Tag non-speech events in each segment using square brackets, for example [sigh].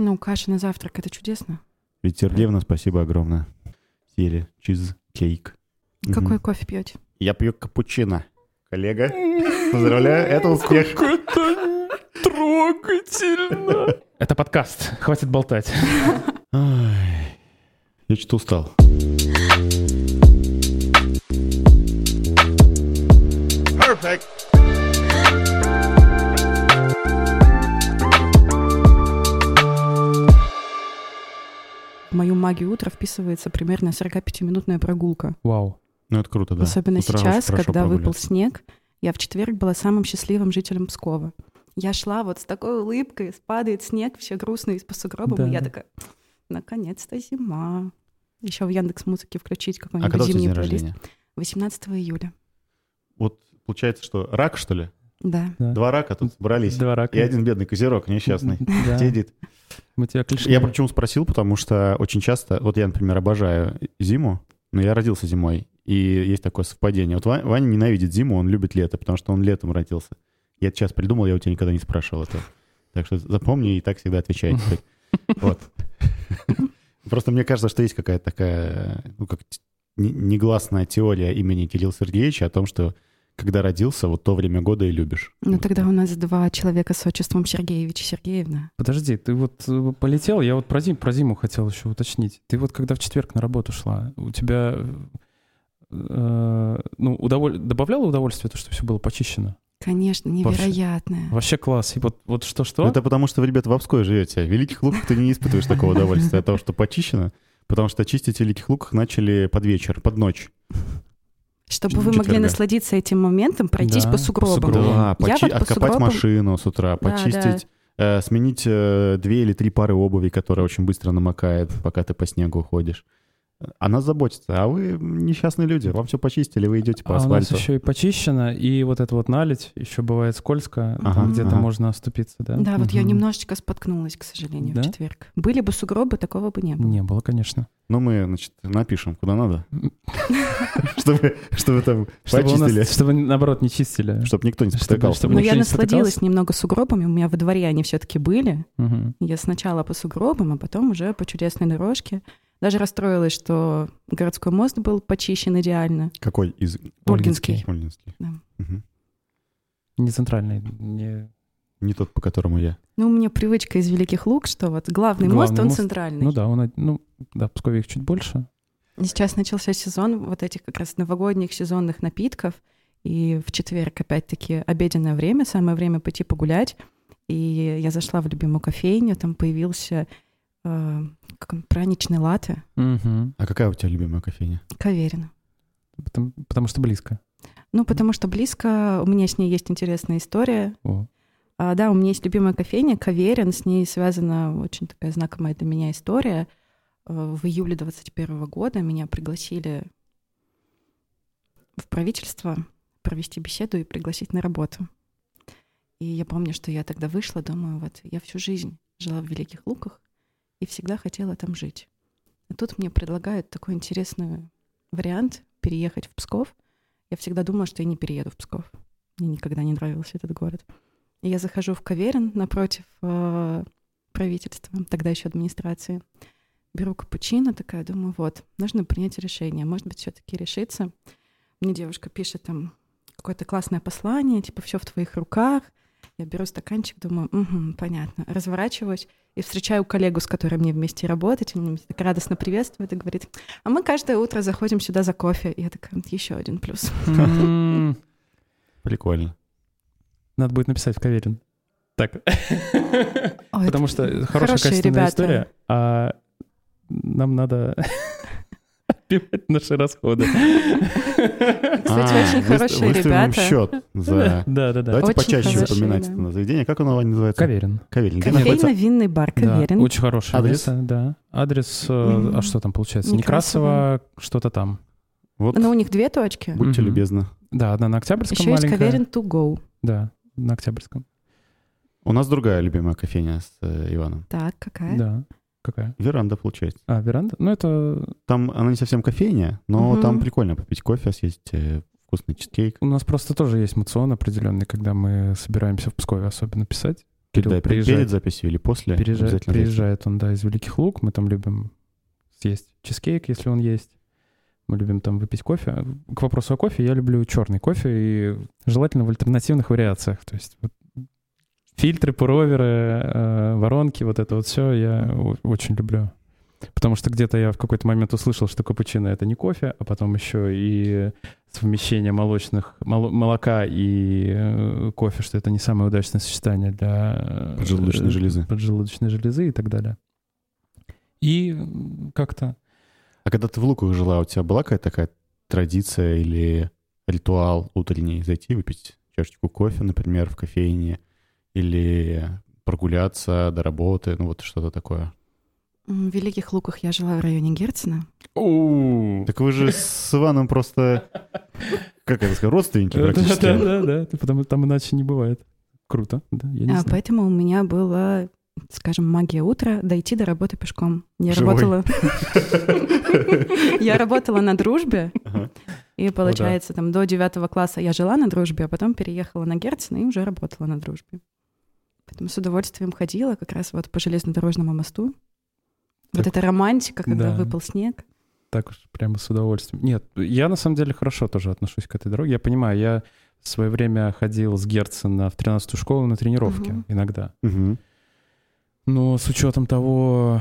Ну, каша на завтрак — это чудесно. Ведь Сергеевна, спасибо огромное. Съели чизкейк. Какой кофе пьете? Я пью капучино. Коллега, [laughs] поздравляю, это успех. Трогательно. Это подкаст. Хватит болтать. [laughs] Я что-то устал. В мою магию утра вписывается примерно 45-минутная прогулка. Вау. Ну, это круто, да. Особенно С утра сейчас, когда выпал снег. Я в четверг была самым счастливым жителем Пскова. Я шла вот с такой улыбкой, падает снег, все грустные по сугробам, Да. и я такая, наконец-то зима. Еще в Яндекс Музыке включить А какой-нибудь когда у тебя зимний день плейлист. рождения? 18 июля. Вот получается, что рак, что ли? Да. Да. Два рака тут собрались. Два рака. И один бедный козерог несчастный. [laughs] Да. Сидит. Мы тебя клишем. Я почему спросил, потому что очень часто, вот я, например, обожаю зиму, но я родился зимой, и есть такое совпадение. Вот Ва- Ваня ненавидит зиму, он любит лето, потому что он летом родился. Я это сейчас придумал, я у тебя никогда не спрашивал этого. Так что запомни и так всегда отвечай. [laughs] Вот. Просто мне кажется, что есть какая-то такая, ну, как негласная теория имени Кирилла Сергеевича о том, что когда родился, вот то время года и любишь. Ну тогда у нас два человека с отчеством Сергеевич и Сергеевна. Подожди, ты вот э, полетел, я вот про, зим, про зиму хотел еще уточнить. Ты вот когда в четверг на работу шла, у тебя э, ну, удоволь... добавляло удовольствие то, что все было почищено? Конечно, Вообще. невероятная. Вообще класс. И вот, вот что-что? Это потому, что вы, ребята, в Обской живете. В Великих Луках ты не испытываешь такого удовольствия от того, что почищено, потому что чистить в Великих Луках начали под вечер, под ночь. Чтобы вы могли насладиться этим моментом, пройтись Да, по по сугробам. сугробам. Да, Я почи- вот по откопать сугробам- машину с утра, Да, почистить, э, сменить э, две или три пары обуви, которая очень быстро намокает, пока ты по снегу ходишь. Она заботится, а вы несчастные люди, вам все почистили, вы идете по а у нас асфальту. еще и почищено, и вот это вот налить еще бывает скользко, Ага, там где-то ага. можно оступиться, да? Да, вот я немножечко споткнулась, к сожалению, Да? в четверг. Были бы сугробы, такого бы не было. Не было, конечно. Ну, мы, значит, напишем, куда надо, [laughs] чтобы, чтобы там почистили, чтобы наоборот не чистили. чтобы никто не Чтобы- спотыкался. Но я насладилась немного сугробами. У меня во дворе они все-таки были. Я сначала по сугробам, а потом уже по чудесной дорожке. Даже расстроилась, что городской мост был почищен идеально. Какой из... Ольгинский. Ольгинский. Да. Мгм. Не центральный, не... Не тот, по которому я. Ну, у меня привычка из Великих Лук, что вот главный, мост, Главный он мост. центральный. Ну да, он, ну, да, в Пскове их чуть больше. Сейчас начался сезон вот этих как раз новогодних сезонных напитков. И в четверг, опять-таки, обеденное время, самое время пойти погулять. И я зашла в любимую кофейню, там появился э, праничный латте, Мгм. А какая у тебя любимая кофейня? каверина. Потому, потому что близко. Ну, потому что близко, у меня с ней есть интересная история. О. А, да, у меня есть любимая кофейня, Каверин, с ней связана очень такая знакомая для меня история. Э, В июле 21 года меня пригласили в правительство провести беседу и пригласить на работу. И я помню, что я тогда вышла, думаю, вот я всю жизнь жила в Великих Луках и всегда хотела там жить. А тут мне предлагают такой интересный вариант переехать в Псков. Я всегда думала, что я не перееду в Псков. Мне никогда не нравился этот город. И я захожу в Каверин напротив э, правительства, тогда еще администрации. Беру капучино, такая, думаю, вот, нужно принять решение. Может быть, все-таки решиться. Мне девушка пишет там какое-то классное послание, типа, все в твоих руках. Я беру стаканчик, думаю, угу, понятно. Разворачиваюсь и встречаю коллегу, с которой мне вместе работать. Он меня так радостно приветствует и говорит, а мы каждое утро заходим сюда за кофе. И я такая, еще один плюс. [laughs] Прикольно. Надо будет написать в Каверин. Так. Потому что хорошая качественная история, а нам надо [laughs] отбивать наши расходы. Кстати, А, очень хорошие выставим ребята. счет за... Да, да, да. Давайте почаще упоминать это заведение. Как оно называется? Каверин. Каверин. Кофейно-винный бар Каверин. очень хорошее Адрес? место, да. Адрес, э, а что там получается? Некрасово. Что-то там. Вот, Но у них две точки. будьте любезны. Да, одна на Октябрьском Еще есть маленькая. Каверин to go. Да, на Октябрьском. У нас другая любимая кофейня с э, Иваном. Так, какая? Да. Какая? Веранда, получается. А, веранда? Ну, это Там она не совсем кофейня, но Мгм. там прикольно попить кофе, съесть э, вкусный чизкейк. у нас просто тоже есть мацион определенный, когда мы собираемся в Пскове особенно писать. Кирилл Да, приезжает, перед записью или после? зайти. приезжает он, да, из Великих Луг. Мы там любим съесть чизкейк, если он есть. Мы любим там выпить кофе. К вопросу о кофе, я люблю черный кофе и желательно в альтернативных вариациях. То есть вот фильтры, пуроверы, э, воронки, вот это вот все я очень люблю. Потому что где-то я в какой-то момент услышал, что капучино — это не кофе, а потом еще и совмещение молочных, мол- молока и э, кофе, что это не самое удачное сочетание для... э, Поджелудочной железы. Поджелудочной железы и так далее. И как-то... А когда ты в Луках жила, у тебя была какая-то такая традиция или ритуал утренний зайти выпить чашечку кофе, например, в кофейне, или прогуляться до работы, ну вот что-то такое? В Великих Луках я жила в районе Герцена. Так вы же с Иваном просто, как это сказать, родственники практически. да, да, да, потому там иначе не бывает. Круто, да, я не А, знаю. поэтому у меня была, скажем, магия утра дойти до работы пешком. Я Живой. работала... [laughs] Я работала на дружбе, и получается, там до девятого класса я жила на дружбе, а потом переехала на Герцена и уже работала на дружбе. Поэтому с удовольствием ходила как раз вот по железнодорожному мосту. Вот Так, эта романтика, когда да. выпал снег. Так уж прямо с удовольствием. Нет, я на самом деле хорошо тоже отношусь к этой дороге. Я понимаю, я в свое время ходил с Герцена в 13-ю школу на тренировки Мгм. иногда. Мгм. Но с учетом того...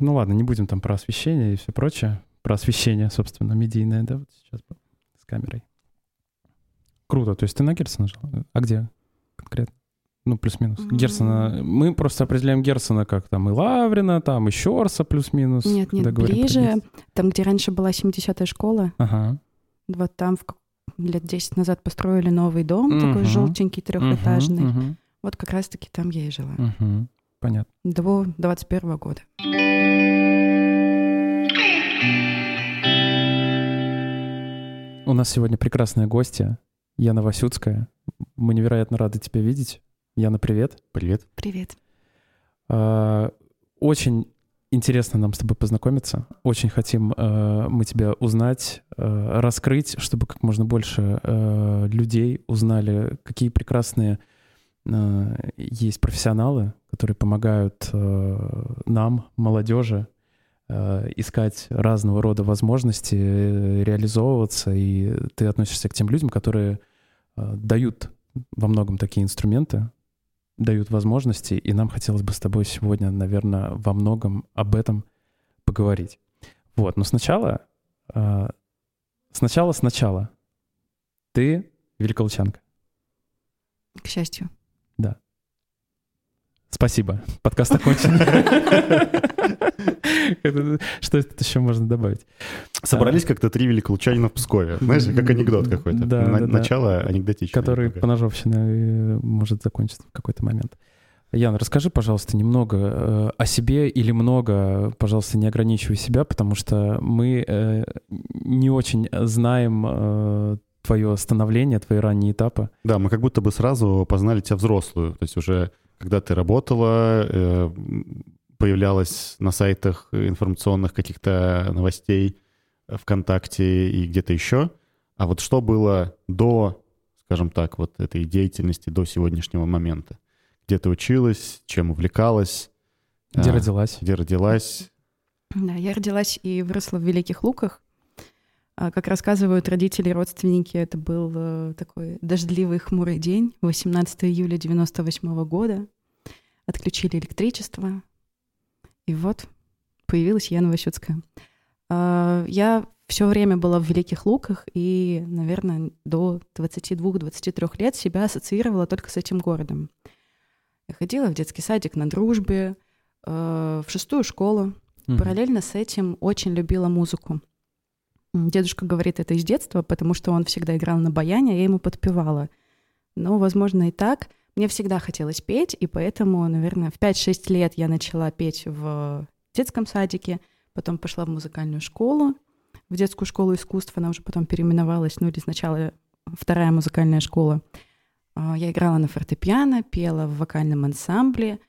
Ну ладно, не будем там про освещение и все прочее. Про освещение, собственно, медийное, да, вот сейчас с камерой. Круто. То есть ты на Герцена жил? А где конкретно? Ну, плюс-минус. М. Герцена... Мы просто определяем Герцена как там и Лаврина, там и Щорса плюс-минус. Нет, нет, ближе. Там, где раньше была 70-я школа, Ага. вот там лет 10 назад построили новый дом, такой Мгм. желтенький, трехэтажный. Мгм, мгм, Вот как раз-таки там я и жила. мгм. Понятно. До 21 года. У нас сегодня прекрасная гостья, Яна Васюцкая. Мы невероятно рады тебя видеть. Яна, привет. Привет. Привет. А, Очень интересно нам с тобой познакомиться. Очень хотим э, мы тебя узнать, э, раскрыть, чтобы как можно больше э, людей узнали, какие прекрасные э, есть профессионалы, которые помогают э, нам, молодежи, э, искать разного рода возможности, э, реализовываться. И ты относишься к тем людям, которые э, дают во многом такие инструменты, дают возможности, и нам хотелось бы с тобой сегодня, наверное, во многом об этом поговорить. Вот, но сначала, э, сначала, сначала. Ты великолучанка. К счастью. Спасибо. Подкаст окончен. [laughs] Что тут еще можно добавить? Собрались как-то три великолучанина в Пскове. Знаешь, как анекдот какой-то. Начало анекдотичное. Который такое. поножовщиной э, может закончиться в какой-то момент. Ян, расскажи, пожалуйста, немного э, о себе или много, пожалуйста, не ограничивай себя, потому что мы э, не очень знаем твое становление, твои ранние этапы. Да, мы как будто бы сразу познали тебя взрослую. То есть уже когда ты работала, э, появлялась на сайтах информационных каких-то новостей, э, ВКонтакте и где-то еще. А вот что было до, скажем так, вот этой деятельности, до сегодняшнего момента? Где ты училась, чем увлекалась? Где а, родилась? Где родилась? Да, я родилась и выросла в Великих Луках. А, Как рассказывают родители и родственники, это был э, такой дождливый хмурый день, 18 июля 98 года. Отключили электричество. И вот появилась Яна Васюцкая. А, Я все время была в Великих Луках и, наверное, до 22-23 лет себя ассоциировала только с этим городом. Я ходила в детский садик на дружбе, э, в шестую школу, Мгм. Параллельно с этим очень любила музыку. Дедушка говорит это из детства, потому что он всегда играл на баяне, а я ему подпевала. Но, возможно, и так. Мне всегда хотелось петь, и поэтому, наверное, в 5-6 лет я начала петь в детском садике, потом пошла в музыкальную школу, в детскую школу искусств, она уже потом переименовалась, ну или сначала вторая музыкальная школа. А, Я играла на фортепиано, пела в вокальном ансамбле,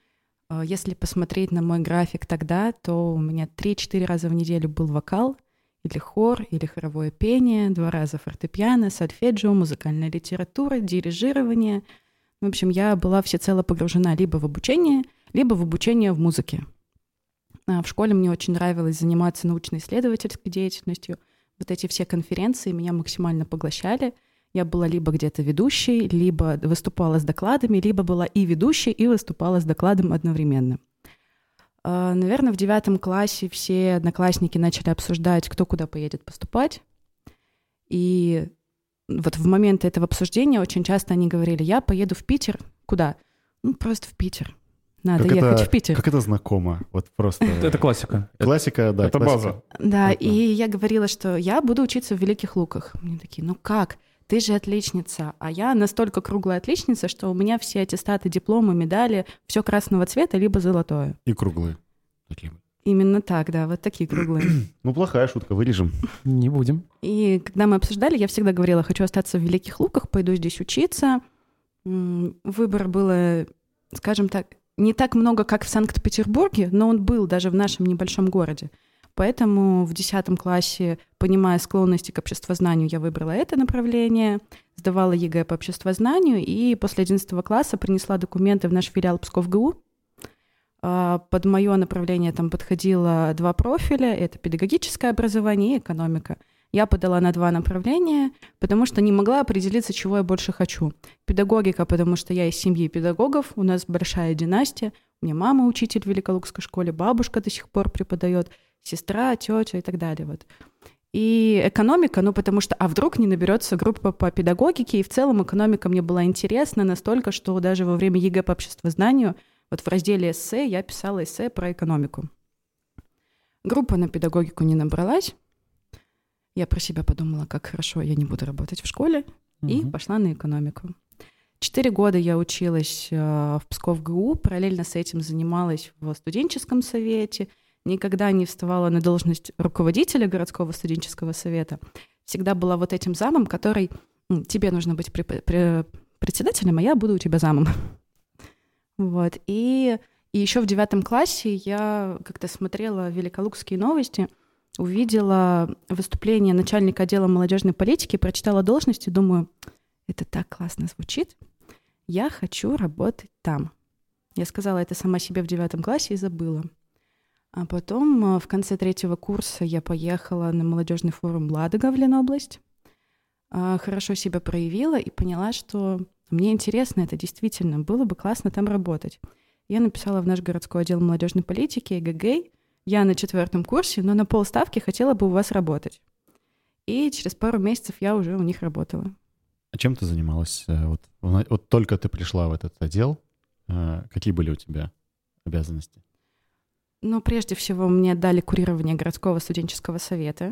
а, Если посмотреть на мой график тогда, то у меня 3-4 раза в неделю был вокал, или хор, или хоровое пение, два раза фортепиано, сольфеджио, музыкальная литература, дирижирование. В общем, я была всецело погружена либо в обучение, либо в обучение в музыке. А в школе мне очень нравилось заниматься научно-исследовательской деятельностью. Вот эти все конференции меня максимально поглощали. Я была либо где-то ведущей, либо выступала с докладами, либо была и ведущей, и выступала с докладом одновременно. А, наверное, в девятом классе все одноклассники начали обсуждать, кто куда поедет поступать. И вот в момент этого обсуждения очень часто они говорили, я поеду в Питер. Куда? Ну, просто в Питер. Надо Как ехать это- в Питер. Как это знакомо? Вот просто... [laughs] Это классика. Классика, да. Это классика. база. Да, и я говорила, что я буду учиться в Великих Луках. Мне такие, ну как? Ты же отличница. А я настолько круглая отличница, что у меня все аттестаты, дипломы, медали, все красного цвета, либо золотое. И круглые. Такие. Именно так, да, вот такие круглые. [clears throat] Ну, плохая шутка, вырежем. Не будем. И когда мы обсуждали, я всегда говорила, хочу остаться в Великих Луках, пойду здесь учиться. М, Выбора было, скажем так, не так много, как в Санкт-Петербурге, но он был даже в нашем небольшом городе. Поэтому в 10 классе, понимая склонности к обществознанию, я выбрала это направление, сдавала ЕГЭ по обществознанию и после 11 класса принесла документы в наш филиал Псков ГУ. А, Под мое направление там подходило два профиля. Это педагогическое образование и экономика. Я подала на два направления, потому что не могла определиться, чего я больше хочу. Педагогика, потому что я из семьи педагогов, у нас большая династия. У меня мама учитель в Великолукской школе, бабушка до сих пор преподает, сестра, тетя и так далее. Вот. И экономика, ну потому что, а вдруг не наберется группа по педагогике, и в целом экономика мне была интересна настолько, что даже во время ЕГЭ по обществознанию, вот в разделе эссе я писала эссе про экономику. Группа на педагогику не набралась. Я про себя подумала, как хорошо, я не буду работать в школе, и Мгм. пошла на экономику. Четыре года я училась э, в Псков ГУ, параллельно с этим занималась в студенческом совете, никогда не вставала на должность руководителя городского студенческого совета. Всегда была вот этим замом, который «М, тебе нужно быть преп- пре- председателем, а я буду у тебя замом. [laughs] Вот. И, и еще в девятом классе я как-то смотрела великолукские новости, увидела выступление начальника отдела молодежной политики, прочитала должность и думаю, это так классно звучит. Я хочу работать там. Я сказала это сама себе в девятом классе и забыла. А потом э, в конце третьего курса я поехала на молодежный форум Ладога в Ленобласть. А, Хорошо себя проявила и поняла, что мне интересно это действительно, было бы классно там работать. Я написала в наш городской отдел молодежной политики, ЭГГ. Я на четвертом курсе, но на полставки хотела бы у вас работать. И через пару месяцев я уже у них работала. А чем ты занималась? э, Вот, вот только ты пришла в этот отдел, э, какие были у тебя обязанности? Ну, прежде всего, мне дали курирование городского студенческого совета.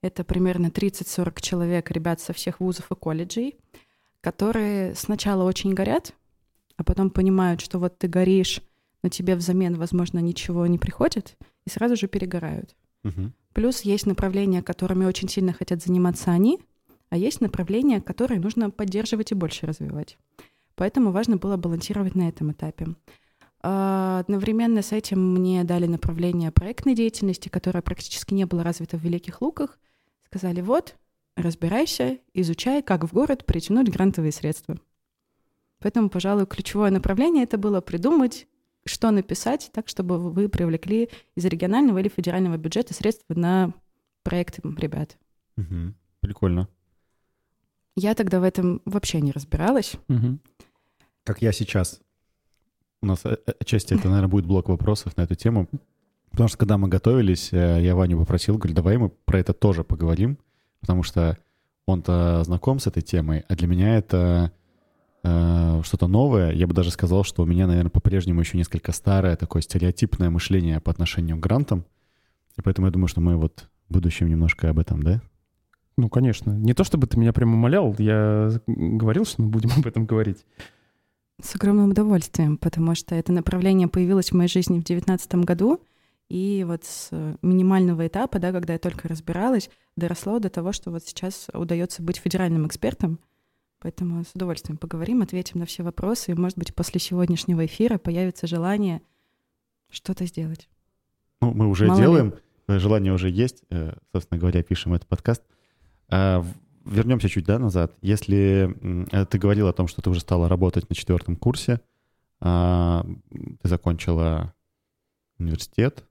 Это примерно 30-40 человек, ребят со всех вузов и колледжей, которые сначала очень горят, а потом понимают, что вот ты горишь, но тебе взамен, возможно, ничего не приходит, и сразу же перегорают. Мгм. Плюс есть направления, которыми очень сильно хотят заниматься они, а есть направления, которые нужно поддерживать и больше развивать. Поэтому важно было балансировать на этом этапе. А, Одновременно с этим мне дали направление проектной деятельности, которое практически не было развито в Великих Луках. Сказали, вот, разбирайся, изучай, как в город притянуть грантовые средства. Поэтому, пожалуй, ключевое направление это было придумать, что написать так, чтобы вы привлекли из регионального или федерального бюджета средства на проекты ребят. Мгм. Прикольно. Я тогда в этом вообще не разбиралась. Мгм. Как я сейчас. У нас э, э, отчасти это, наверное, будет блок вопросов на эту тему. Потому что когда мы готовились, э, я Ваню попросил, говорю, давай мы про это тоже поговорим, потому что он-то знаком с этой темой, а для меня это э, что-то новое. Я бы даже сказал, что у меня, наверное, по-прежнему еще несколько старое такое стереотипное мышление по отношению к грантам. И поэтому я думаю, что мы вот в будущем немножко об этом, да? Ну, конечно. Не то чтобы ты меня прям умолял, я говорил, что мы будем [laughs] об этом говорить. С огромным удовольствием, потому что это направление появилось в моей жизни в 2019 году, и вот с э, минимального этапа, да, когда я только разбиралась, доросло до того, что вот сейчас удается быть федеральным экспертом. Поэтому с удовольствием поговорим, ответим на все вопросы, и, может быть, после сегодняшнего эфира появится желание что-то сделать. Ну, мы уже Мало ли. делаем, э, желание уже есть, э, собственно говоря, пишем этот подкаст. Вернемся чуть да, назад. Если э, ты говорил о том, что ты уже стала работать на четвертом курсе, а, ты закончила университет,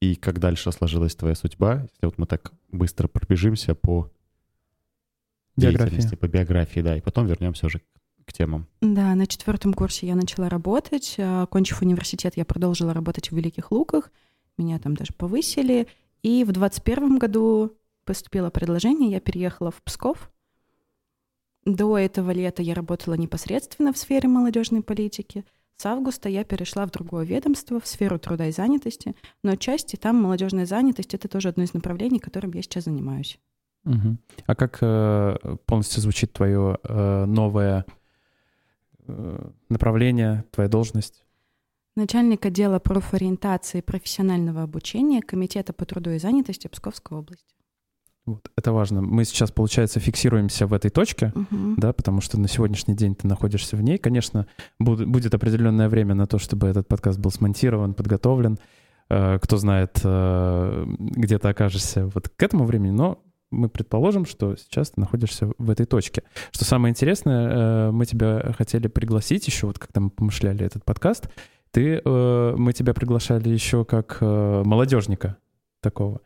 и как дальше сложилась твоя судьба, если вот мы так быстро пробежимся по биографии, по биографии, да, и потом вернемся уже к темам. Да, на четвертом курсе я начала работать. А, окончив университет, я продолжила работать в Великих Луках. Меня там даже повысили. И в 21 году поступило предложение, я переехала в Псков. До этого лета я работала непосредственно в сфере молодежной политики. С августа я перешла в другое ведомство, в сферу труда и занятости, но отчасти там молодежная занятость — это тоже одно из направлений, которым я сейчас занимаюсь. Угу. А как э, полностью звучит твое э, новое э, направление, твоя должность? Начальник отдела профориентации и профессионального обучения Комитета по труду и занятости Псковской области. Вот, это важно. Мы сейчас, получается, фиксируемся в этой точке, Мгм. да, потому что на сегодняшний день ты находишься в ней. Конечно, буд- будет определенное время на то, чтобы этот подкаст был смонтирован, подготовлен. Э, Кто знает, э, где ты окажешься вот к этому времени, но мы предположим, что сейчас ты находишься в этой точке. Что самое интересное, э, мы тебя хотели пригласить еще, вот когда мы помышляли этот подкаст, ты, э, мы тебя приглашали еще как э, молодежника такого.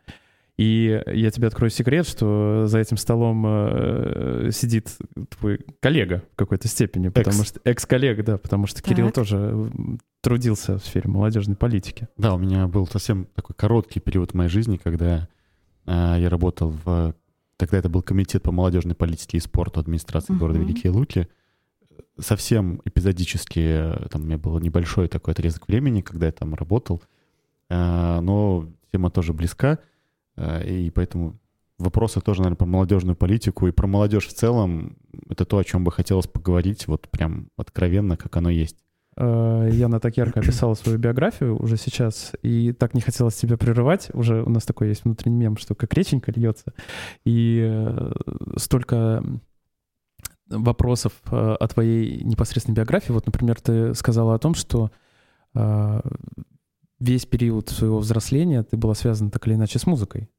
И я тебе открою секрет, что за этим столом э, сидит твой коллега в какой-то степени, потому Экс. что экс-коллега, да, потому что Кирилл Так. тоже м, трудился в сфере молодежной политики. Да, у меня был совсем такой короткий период в моей жизни, когда э, я работал в... Тогда это был комитет по молодежной политике и спорту администрации города Мгм. Великие Луки. Совсем эпизодически, э, там у меня был небольшой такой отрезок времени, когда я там работал, Э, но тема тоже близка, э, и поэтому вопросы тоже, наверное, про молодежную политику и про молодежь в целом — это то, о чем бы хотелось поговорить, вот прям откровенно, как оно есть. Э, Яна так ярко описала свою биографию уже сейчас, и так не хотелось тебя прерывать. Уже у нас такой есть внутренний мем, что как реченька льется. И э, столько вопросов э, о твоей непосредственной биографии. Вот, например, ты сказала о том, что э, весь период своего взросления ты была связана так или иначе с музыкой.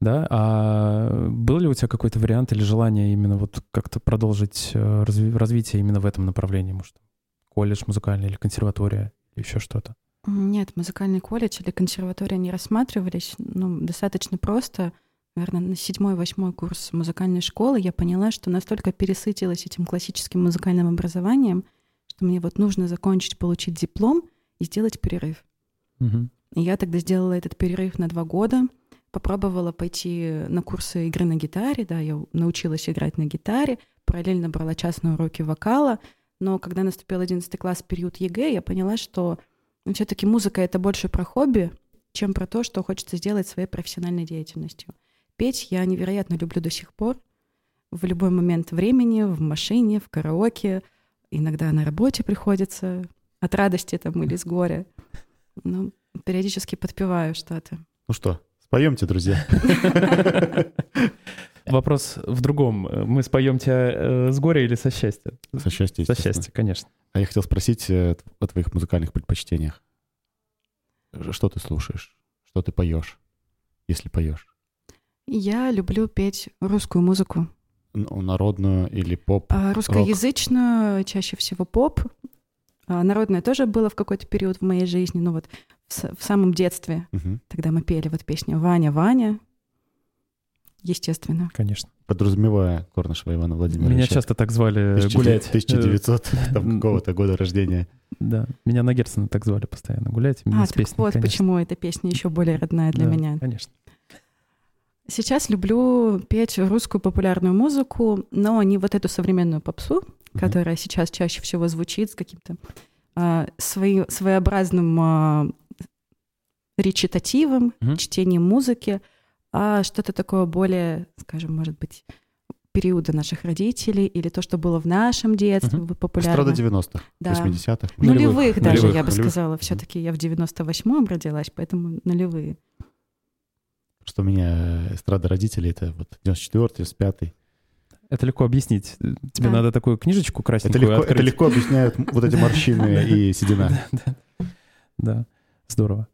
Да, а был ли у тебя какой-то вариант или желание именно вот как-то продолжить э, разви- развитие именно в этом направлении, может, колледж музыкальный или консерватория или еще что-то? Нет, музыкальный колледж или консерватория не рассматривались. Ну, достаточно просто. Наверное, на седьмой-восьмой курс музыкальной школы я поняла, что настолько пересытилась этим классическим музыкальным образованием, что мне вот нужно закончить, получить диплом и сделать перерыв. И я тогда сделала этот перерыв на два года, попробовала пойти на курсы игры на гитаре, да, я научилась играть на гитаре, параллельно брала частные уроки вокала, но когда наступил 11 класс, период ЕГЭ, я поняла, что все таки музыка — это больше про хобби, чем про то, что хочется сделать своей профессиональной деятельностью. Петь я невероятно люблю до сих пор. В любой момент времени, в машине, в караоке, иногда на работе приходится, от радости там или с горя. Ну, периодически подпеваю что-то. Ну что, споемте, друзья. [laughs] Вопрос в другом. Мы споем тебя э, с горя или со счастья? Со счастья, Со счастья, конечно. А я хотел спросить э, о твоих музыкальных предпочтениях. Что ты слушаешь? Что ты поешь, если поешь? Я люблю петь русскую музыку. Ну, Народную или поп? А русскоязычную, чаще всего поп. А народное тоже было в какой-то период в моей жизни, ну вот в, в самом детстве. Мгм. Тогда мы пели вот песню «Ваня, Ваня». Естественно. Конечно. Подразумевая Корнышева Ивана Владимировича. Меня часто так звали 1900 гулять. 1900 Э, там, какого-то года рождения. Да, меня на Герцена так звали постоянно. Гулять А, так песней, вот конечно. почему эта песня еще более родная для Да, меня. Конечно. Сейчас люблю петь русскую популярную музыку, но не вот эту современную попсу, Мгм. которая сейчас чаще всего звучит с каким-то а, свои- своеобразным а, речитативом, Мгм. чтением музыки, а что-то такое более, скажем, может быть, периода наших родителей или то, что было в нашем детстве Мгм. популярно. Эстрада 90-х, Да. 80-х. Нулевых, даже, нулевых, я бы нулевых. сказала. все таки я в 98-м родилась, поэтому нулевые. Что у меня э, эстрада родителей, это вот 94-й, 95-й. Это легко объяснить. Тебе Да. надо такую книжечку Это красненькую легко, это открыть. легко объясняют вот эти морщины [laughs] и седина. Да, да. Да, здорово.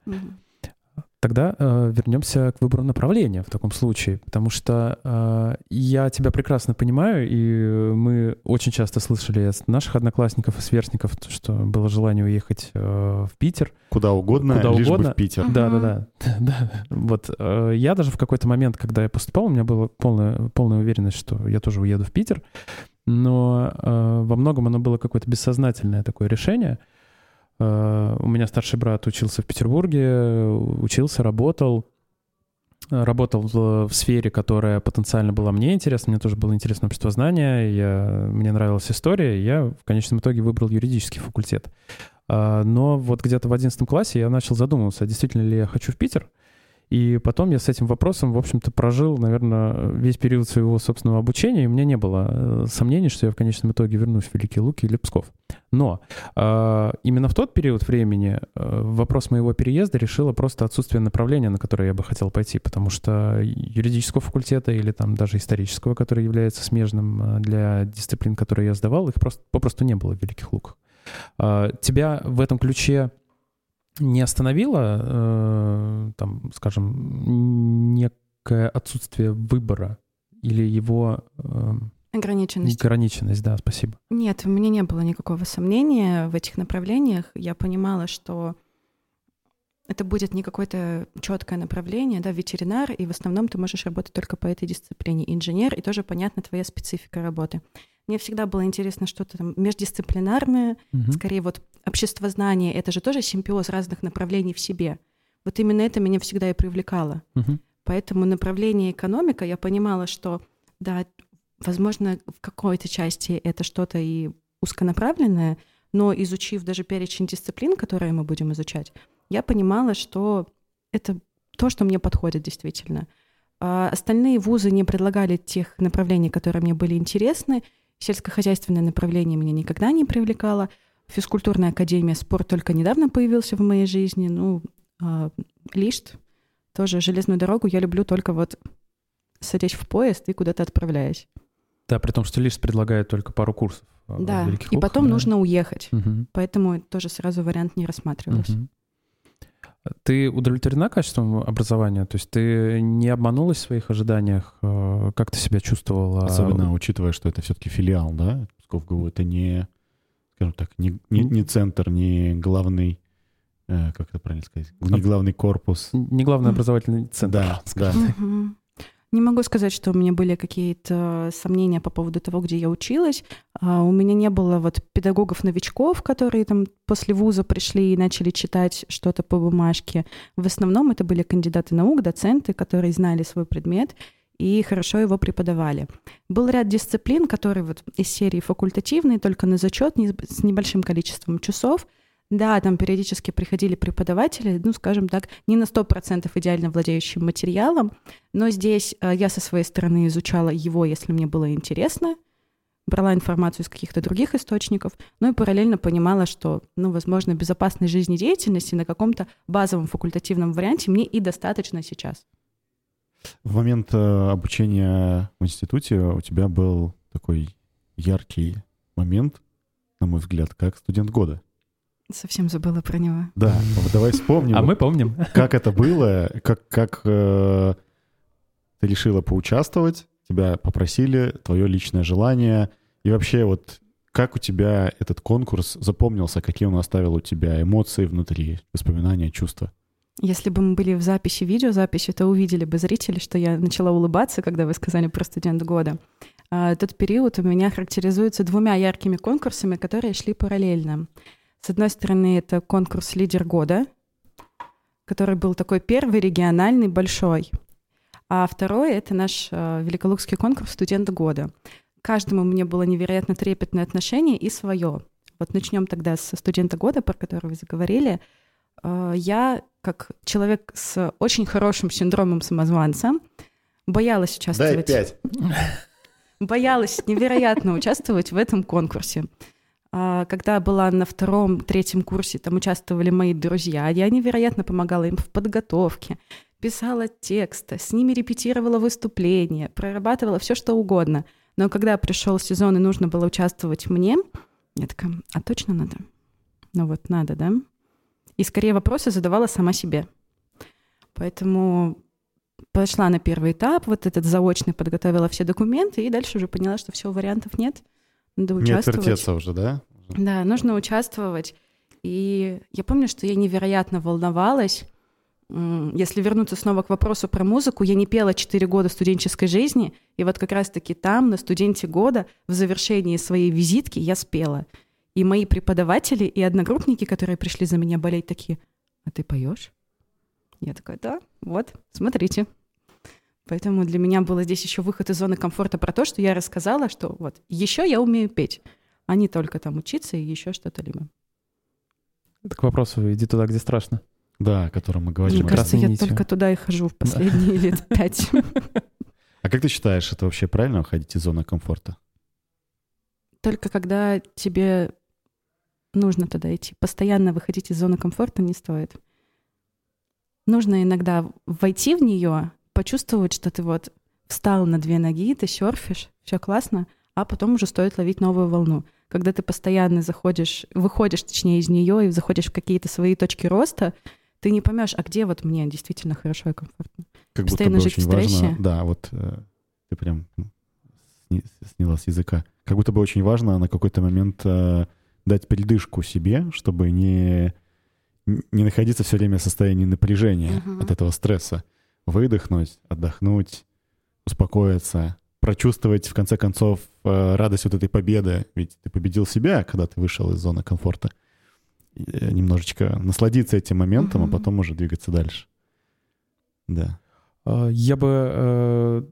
Тогда э, вернемся к выбору направления в таком случае, потому что э, я тебя прекрасно понимаю, и мы очень часто слышали от наших одноклассников и сверстников, что было желание уехать э, в Питер. Куда угодно, Куда лишь угодно. бы в Питер. Да, да, да, да. Вот э, я даже в какой-то момент, когда я поступал, у меня была полная, полная уверенность, что я тоже уеду в Питер, но э, во многом оно было какое-то бессознательное такое решение — у меня старший брат учился в Петербурге, учился, работал. Работал в, сфере, которая потенциально была мне интересна. Мне тоже было интересно обществознание, я, мне нравилась история. Я в конечном итоге выбрал юридический факультет. А, но вот где-то в 11 классе я начал задумываться, а действительно ли я хочу в Питер. И потом я с этим вопросом, в общем-то, прожил, наверное, весь период своего собственного обучения, и у меня не было э, сомнений, что я в конечном итоге вернусь в Великие Луки или Псков. Но э, именно в тот период времени э, вопрос моего переезда решило просто отсутствие направления, на которое я бы хотел пойти, потому что юридического факультета или там даже исторического, который является смежным э, для дисциплин, которые я сдавал, их просто попросту не было в Великих Луках. Э, тебя в этом ключе не остановило, э, там, скажем, некое отсутствие выбора или его... Э, ограниченность. Ограниченность, да, спасибо. Нет, у меня не было никакого сомнения в этих направлениях. Я понимала, что это будет не какое-то четкое направление, да, ветеринар, и в основном ты можешь работать только по этой дисциплине. Инженер, и тоже понятна твоя специфика работы. Мне всегда было интересно что-то там междисциплинарное, угу. скорее вот общество знания, это же тоже симбиоз разных направлений в себе. Вот именно это меня всегда и привлекало. Угу. Поэтому направление экономика, я понимала, что, да, возможно, в какой-то части это что-то и узконаправленное, но изучив даже перечень дисциплин, которые мы будем изучать, я понимала, что это то, что мне подходит действительно. А остальные вузы не предлагали тех направлений, которые мне были интересны. Сельскохозяйственное направление меня никогда не привлекало. Физкультурная академия, спорт только недавно появился в моей жизни. Ну, э, Лишт, тоже железную дорогу я люблю только вот садясь в поезд и куда-то отправляясь. Да, при том, что Лишт предлагает только пару курсов. А, да, и потом да. нужно уехать. Угу. Поэтому тоже сразу вариант не рассматривался. Угу. Ты удовлетворена качеством образования? То есть ты не обманулась в своих ожиданиях? Э, как ты себя чувствовала? Особенно учитывая, что это все-таки филиал, да? Псков ГУ — это не, скажем так, не, не, не центр, не главный, э, как это правильно сказать, не главный корпус. Не главный образовательный центр. Да, да. Не могу сказать, что у меня были какие-то сомнения по поводу того, где я училась. А, у меня не было вот педагогов-новичков, которые там после вуза пришли и начали читать что-то по бумажке. В основном это были кандидаты наук, доценты, которые знали свой предмет и хорошо его преподавали. Был ряд дисциплин, которые вот из серии факультативные, только на зачет, с небольшим количеством часов — да, там периодически приходили преподаватели, ну, скажем так, не на 100% идеально владеющим материалом, но здесь э, я со своей стороны изучала его, если мне было интересно, брала информацию из каких-то других источников, ну и параллельно понимала, что, ну, возможно, безопасной жизнедеятельности на каком-то базовом факультативном варианте мне и достаточно сейчас. В момент э, обучения в институте у тебя был такой яркий момент, на мой взгляд, как студент года. Совсем забыла про него. Да, давай вспомним. А мы помним. Как это было, как, как э, ты решила поучаствовать, тебя попросили, твое личное желание. И вообще вот как у тебя этот конкурс запомнился, какие он оставил у тебя эмоции внутри, воспоминания, чувства? Если бы мы были в записи, видеозаписи, то увидели бы зрители, что я начала улыбаться, когда вы сказали про студент года. А, тот период у меня характеризуется двумя яркими конкурсами, которые шли параллельно. С одной стороны, это конкурс «Лидер года», который был такой первый, региональный, большой. А второй — это наш э, Великолукский конкурс «Студент года». каждому мне было невероятно трепетное отношение и свое. Вот начнем тогда со студента года, про который вы заговорили. Э, я, как человек с очень хорошим синдромом самозванца, боялась участвовать. Дай пять. [laughs] Боялась невероятно участвовать в этом конкурсе. А, когда была на втором, третьем курсе, там участвовали мои друзья, я невероятно помогала им в подготовке, писала тексты, с ними репетировала выступления, прорабатывала все что угодно. Но когда пришел сезон и нужно было участвовать мне, я такая, а точно надо? Ну вот надо, да? И скорее вопросы задавала сама себе. Поэтому пошла на первый этап, вот этот заочный, подготовила все документы, и дальше уже поняла, что все, вариантов нет. Надо Не участвовать. отвертеться уже, да? Да, нужно участвовать. И я помню, что я невероятно волновалась. Если вернуться снова к вопросу про музыку, я не пела 4 года студенческой жизни, и вот как раз-таки там, на студенте года, в завершении своей визитки я спела. И мои преподаватели и одногруппники, которые пришли за меня болеть, такие, а ты поешь? Я такая, да, вот, смотрите. Поэтому для меня было здесь еще выход из зоны комфорта про то, что я рассказала, что вот еще я умею петь, а не только там учиться и еще что-то либо. Это к вопросу «иди туда, где страшно». Да, о котором мы Мне говорим. красной кажется, я только туда и хожу в последние лет [laughs] пять. А как ты считаешь, это вообще правильно выходить из зоны комфорта? Только когда тебе нужно туда идти. Постоянно выходить из зоны комфорта не стоит. Нужно иногда войти в нее, почувствовать, что ты вот встал на две ноги, ты серфишь, все классно, а потом уже стоит ловить новую волну. Когда ты постоянно заходишь, выходишь, точнее, из нее и заходишь в какие-то свои точки роста, ты не поймешь, а где вот мне действительно хорошо и комфортно. Как будто Постоянно бы жить в очень важно... стрессе. Да, вот э, ты прям сни- сняла с языка. Как будто бы очень важно на какой-то момент э, дать передышку себе, чтобы не, не находиться все время в состоянии напряжения Мгм. от этого стресса. Выдохнуть, отдохнуть, успокоиться, прочувствовать, в конце концов, э, радость вот этой победы. Ведь ты победил себя, когда ты вышел из зоны комфорта. Э, немножечко насладиться этим моментом, а Мгм. потом уже двигаться дальше. Да. А, Я бы э,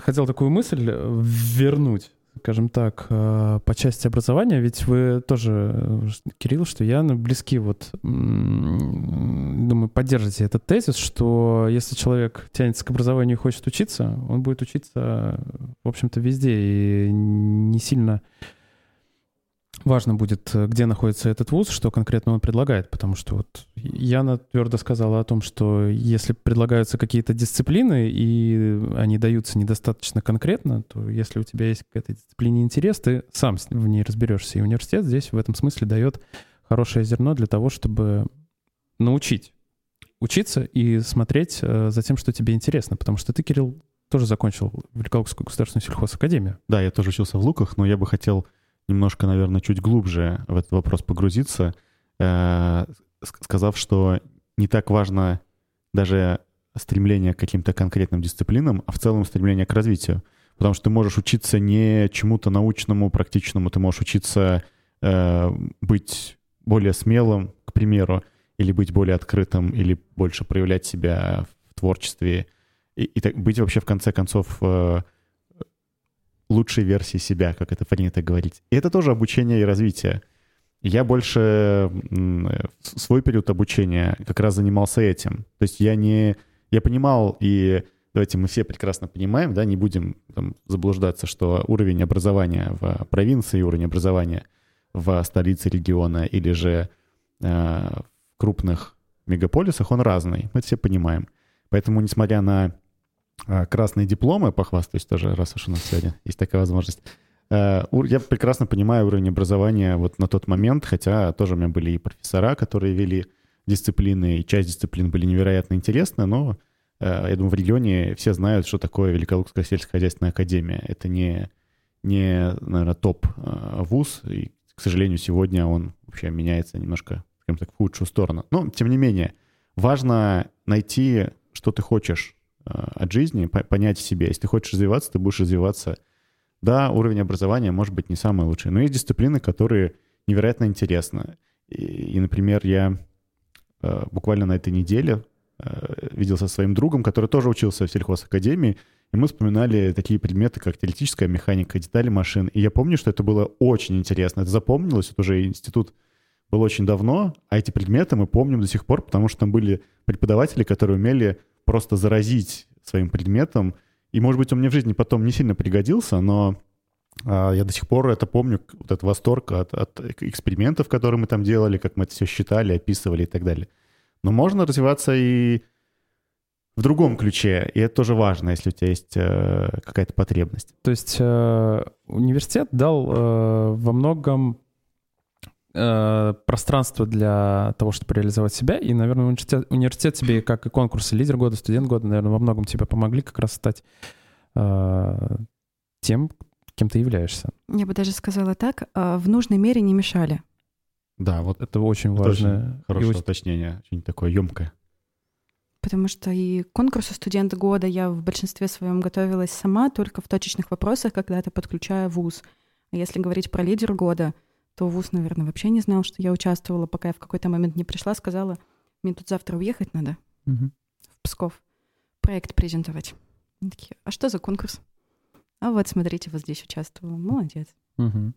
хотел такую мысль вернуть, скажем так, э, по части образования, ведь вы тоже, э, Кирилл, что я ну, близки, вот, думаю, поддержите этот тезис, что если человек тянется к образованию и хочет учиться, он будет учиться, в общем-то, везде, и не сильно важно будет, э, где находится этот вуз, что конкретно он предлагает, потому что вот Яна твердо сказала о том, что если предлагаются какие-то дисциплины, и они даются недостаточно конкретно, то если у тебя есть к этой дисциплине интерес, ты сам в ней разберешься. И университет здесь в этом смысле дает хорошее зерно для того, чтобы научить учиться и смотреть э, за тем, что тебе интересно. Потому что ты, Кирилл, тоже закончил Великолукскую государственную сельхозакадемию. Да, я тоже учился в Луках, но я бы хотел немножко, наверное, чуть глубже в этот вопрос погрузиться, э, ск- сказав, что не так важно даже стремление к каким-то конкретным дисциплинам, а в целом стремление к развитию. Потому что ты можешь учиться не чему-то научному, практичному, ты можешь учиться э, быть более смелым, к примеру, или быть более открытым, или больше проявлять себя в творчестве, и, и так, быть вообще в конце концов э, лучшей версии себя, как это принято говорить. И это тоже обучение и развитие. Я больше свой период обучения как раз занимался этим. То есть я не... Я понимал, и давайте мы все прекрасно понимаем, да, не будем там, заблуждаться, что уровень образования в провинции, уровень образования в столице региона или же э, в крупных мегаполисах, он разный. Мы это все понимаем. Поэтому, несмотря на красные дипломы, похвастаюсь тоже, раз уж у нас сегодня есть такая возможность. Э, Я прекрасно понимаю уровень образования вот на тот момент, хотя тоже у меня были и профессора, которые вели дисциплины, и часть дисциплин были невероятно интересны, но э, я думаю, в регионе все знают, что такое Великолукская сельскохозяйственная академия. Это не, не наверное, топ-вуз, и, к сожалению, сегодня он вообще меняется немножко, скажем так, в худшую сторону. Но, тем не менее, важно найти, что ты хочешь э, от жизни, по- понять в себе. Если ты хочешь развиваться, ты будешь развиваться. Да, уровень образования может быть не самый лучший, но есть дисциплины, которые невероятно интересны. И, и, например, я э, буквально на этой неделе э, виделся со своим другом, который тоже учился в сельхозакадемии, и мы вспоминали такие предметы, как теоретическая механика, детали машин. И я помню, что это было очень интересно. Это запомнилось. Это уже институт был очень давно, а эти предметы мы помним до сих пор, потому что там были преподаватели, которые умели просто заразить своим предметом. И, может быть, он мне в жизни потом не сильно пригодился, но а, я до сих пор это помню, вот этот восторг от, от экспериментов, которые мы там делали, как мы это все считали, описывали и так далее. Но можно развиваться и в другом ключе, и это тоже важно, если у тебя есть э, какая-то потребность. То есть э, университет дал э, во многом э, пространство для того, чтобы реализовать себя. И, наверное, университет, университет тебе, как и конкурсы лидер года, студент года, наверное, во многом тебе помогли как раз стать э, тем, кем ты являешься. Я бы даже сказала так, э, в нужной мере не мешали. Да, вот это очень это важное. Очень хорошее очень... уточнение, очень такое емкое. Потому что и к конкурсу студента года я в большинстве своем готовилась сама, только в точечных вопросах, когда это подключаю вуз. А если говорить про лидер года, то вуз, наверное, вообще не знал, что я участвовала, пока я в какой-то момент не пришла, сказала, мне тут завтра уехать надо угу. в Псков, проект презентовать. Они такие, а что за конкурс? А вот, смотрите, вот здесь участвовала. Молодец. Угу.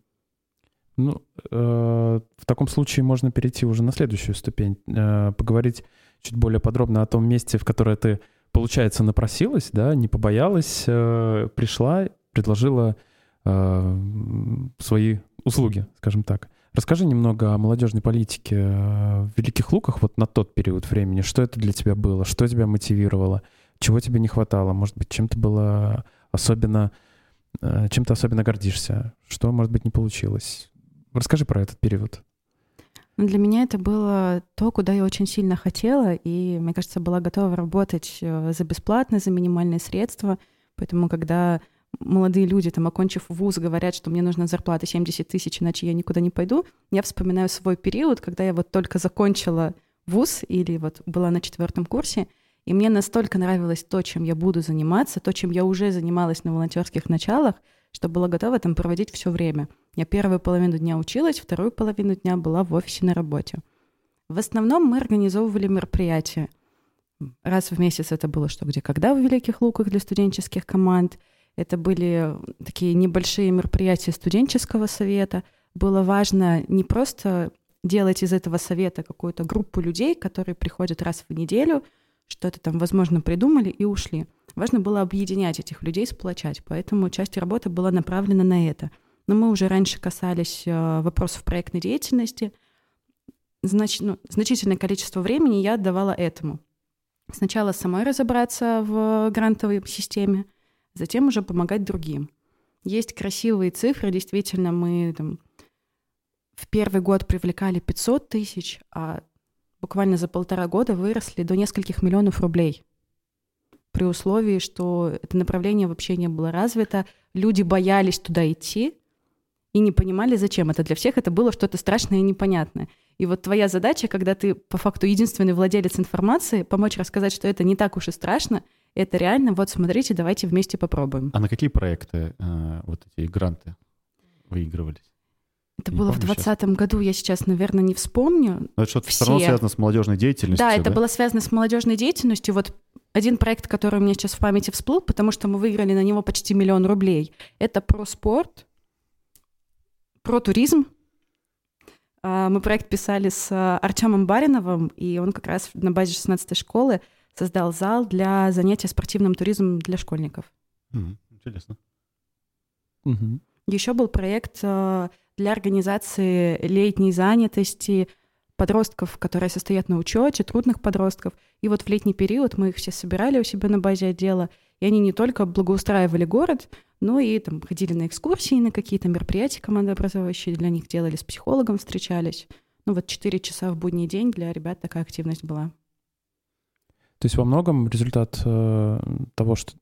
Ну, э, в таком случае можно перейти уже на следующую ступень, э, поговорить чуть более подробно о том месте, в которое ты, получается, напросилась, да, не побоялась, э, пришла, предложила э, свои услуги, скажем так. Расскажи немного о молодежной политике э, в Великих Луках вот на тот период времени. Что это для тебя было? Что тебя мотивировало? Чего тебе не хватало? Может быть, чем-то было особенно... Э, чем ты особенно гордишься? Что, может быть, не получилось? Расскажи про этот период. Ну, для меня это было то, куда я очень сильно хотела, и, мне кажется, была готова работать э, за бесплатно, за минимальные средства. Поэтому, когда молодые люди, там, окончив вуз, говорят, что мне нужна зарплата 70 тысяч, иначе я никуда не пойду, я вспоминаю свой период, когда я вот только закончила вуз или вот была на четвертом курсе, и мне настолько нравилось то, чем я буду заниматься, то, чем я уже занималась на волонтерских началах, что была готова там проводить все время. Я первую половину дня училась, вторую половину дня была в офисе на работе. В основном мы организовывали мероприятия. Раз в месяц это было что где когда в Великих Луках для студенческих команд. Это были такие небольшие мероприятия студенческого совета. Было важно не просто делать из этого совета какую-то группу людей, которые приходят раз в неделю, что-то там, возможно, придумали и ушли. Важно было объединять этих людей, сплочать, поэтому часть работы была направлена на это. Но мы уже раньше касались э, вопросов проектной деятельности. Знач, ну, значительное количество времени я отдавала этому. Сначала самой разобраться в грантовой системе, затем уже помогать другим. Есть красивые цифры, действительно, мы там, в первый год привлекали 500 тысяч, а буквально за полтора года выросли до нескольких миллионов рублей при условии, что это направление вообще не было развито, люди боялись туда идти и не понимали, зачем. Это для всех это было что-то страшное и непонятное. И вот твоя задача, когда ты по факту единственный владелец информации, помочь рассказать, что это не так уж и страшно, это реально, вот смотрите, давайте вместе попробуем. А на какие проекты э, вот эти гранты выигрывались? Это не было в 2020 году, я сейчас, наверное, не вспомню. Но это что-то все равно связано с молодежной деятельностью. Да, это да? было связано с молодежной деятельностью. Вот один проект, который у меня сейчас в памяти всплыл, потому что мы выиграли на него почти миллион рублей, это про спорт, про туризм. А, мы проект писали с Артемом Бариновым, и он как раз на базе 16-й школы создал зал для занятия спортивным туризмом для школьников. Mm, интересно. Угу. Еще был проект а, для организации летней занятости подростков, которые состоят на учете, трудных подростков. И вот в летний период мы их все собирали у себя на базе отдела, и они не только благоустраивали город, но и там ходили на экскурсии, на какие-то мероприятия командообразующие для них делали, с психологом встречались. Ну вот 4 часа в будний день для ребят такая активность была. То есть во многом результат э, того, что...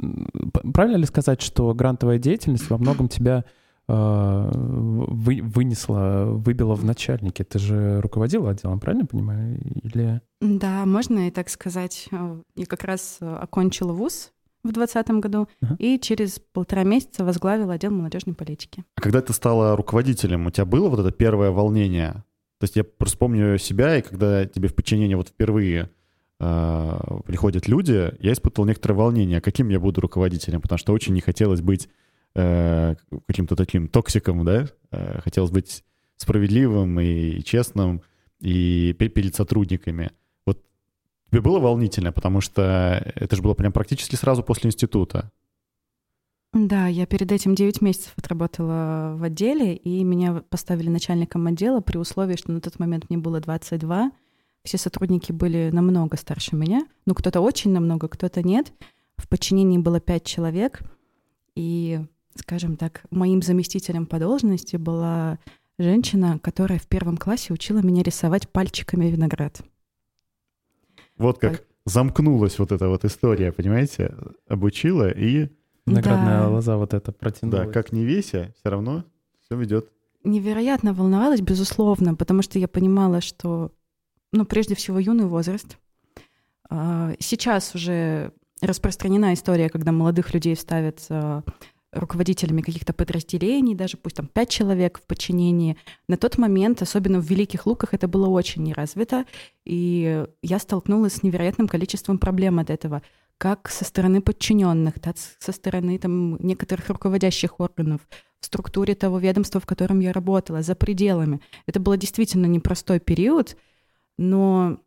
Правильно ли сказать, что грантовая деятельность во многом тебя вы, вынесла, выбила в начальнике. Ты же руководила отделом, правильно понимаю? Или... Да, можно и так сказать. Я как раз окончила вуз в 2020 году uh-huh. и через полтора месяца возглавила отдел молодежной политики. А когда ты стала руководителем, у тебя было вот это первое волнение? То есть я просто помню себя, и когда тебе в подчинение вот впервые э, приходят люди, я испытывал некоторое волнение, каким я буду руководителем, потому что очень не хотелось быть э, каким-то таким токсиком, да, э, хотелось быть справедливым и честным и перед сотрудниками. Тебе было волнительно, потому что это же было прям практически сразу после института. Да, я перед этим 9 месяцев отработала в отделе, и меня поставили начальником отдела при условии, что на тот момент мне было 22. Все сотрудники были намного старше меня. Ну, кто-то очень намного, кто-то нет. В подчинении было 5 человек. И скажем так, моим заместителем по должности была женщина, которая в первом классе учила меня рисовать пальчиками виноград. Вот как замкнулась вот эта вот история, понимаете? Обучила и... Виноградная Да. лоза вот это протянулась. Да, как не веся, все равно все ведет. Невероятно волновалась, безусловно, потому что я понимала, что, ну, прежде всего, юный возраст. А, Сейчас уже распространена история, когда молодых людей ставят а, руководителями каких-то подразделений, даже пусть там пять человек в подчинении. На тот момент, особенно в Великих Луках, это было очень неразвито, и я столкнулась с невероятным количеством проблем от этого как со стороны подчиненных, так со стороны там, некоторых руководящих органов, в структуре того ведомства, в котором я работала, за пределами. Это был действительно непростой период, но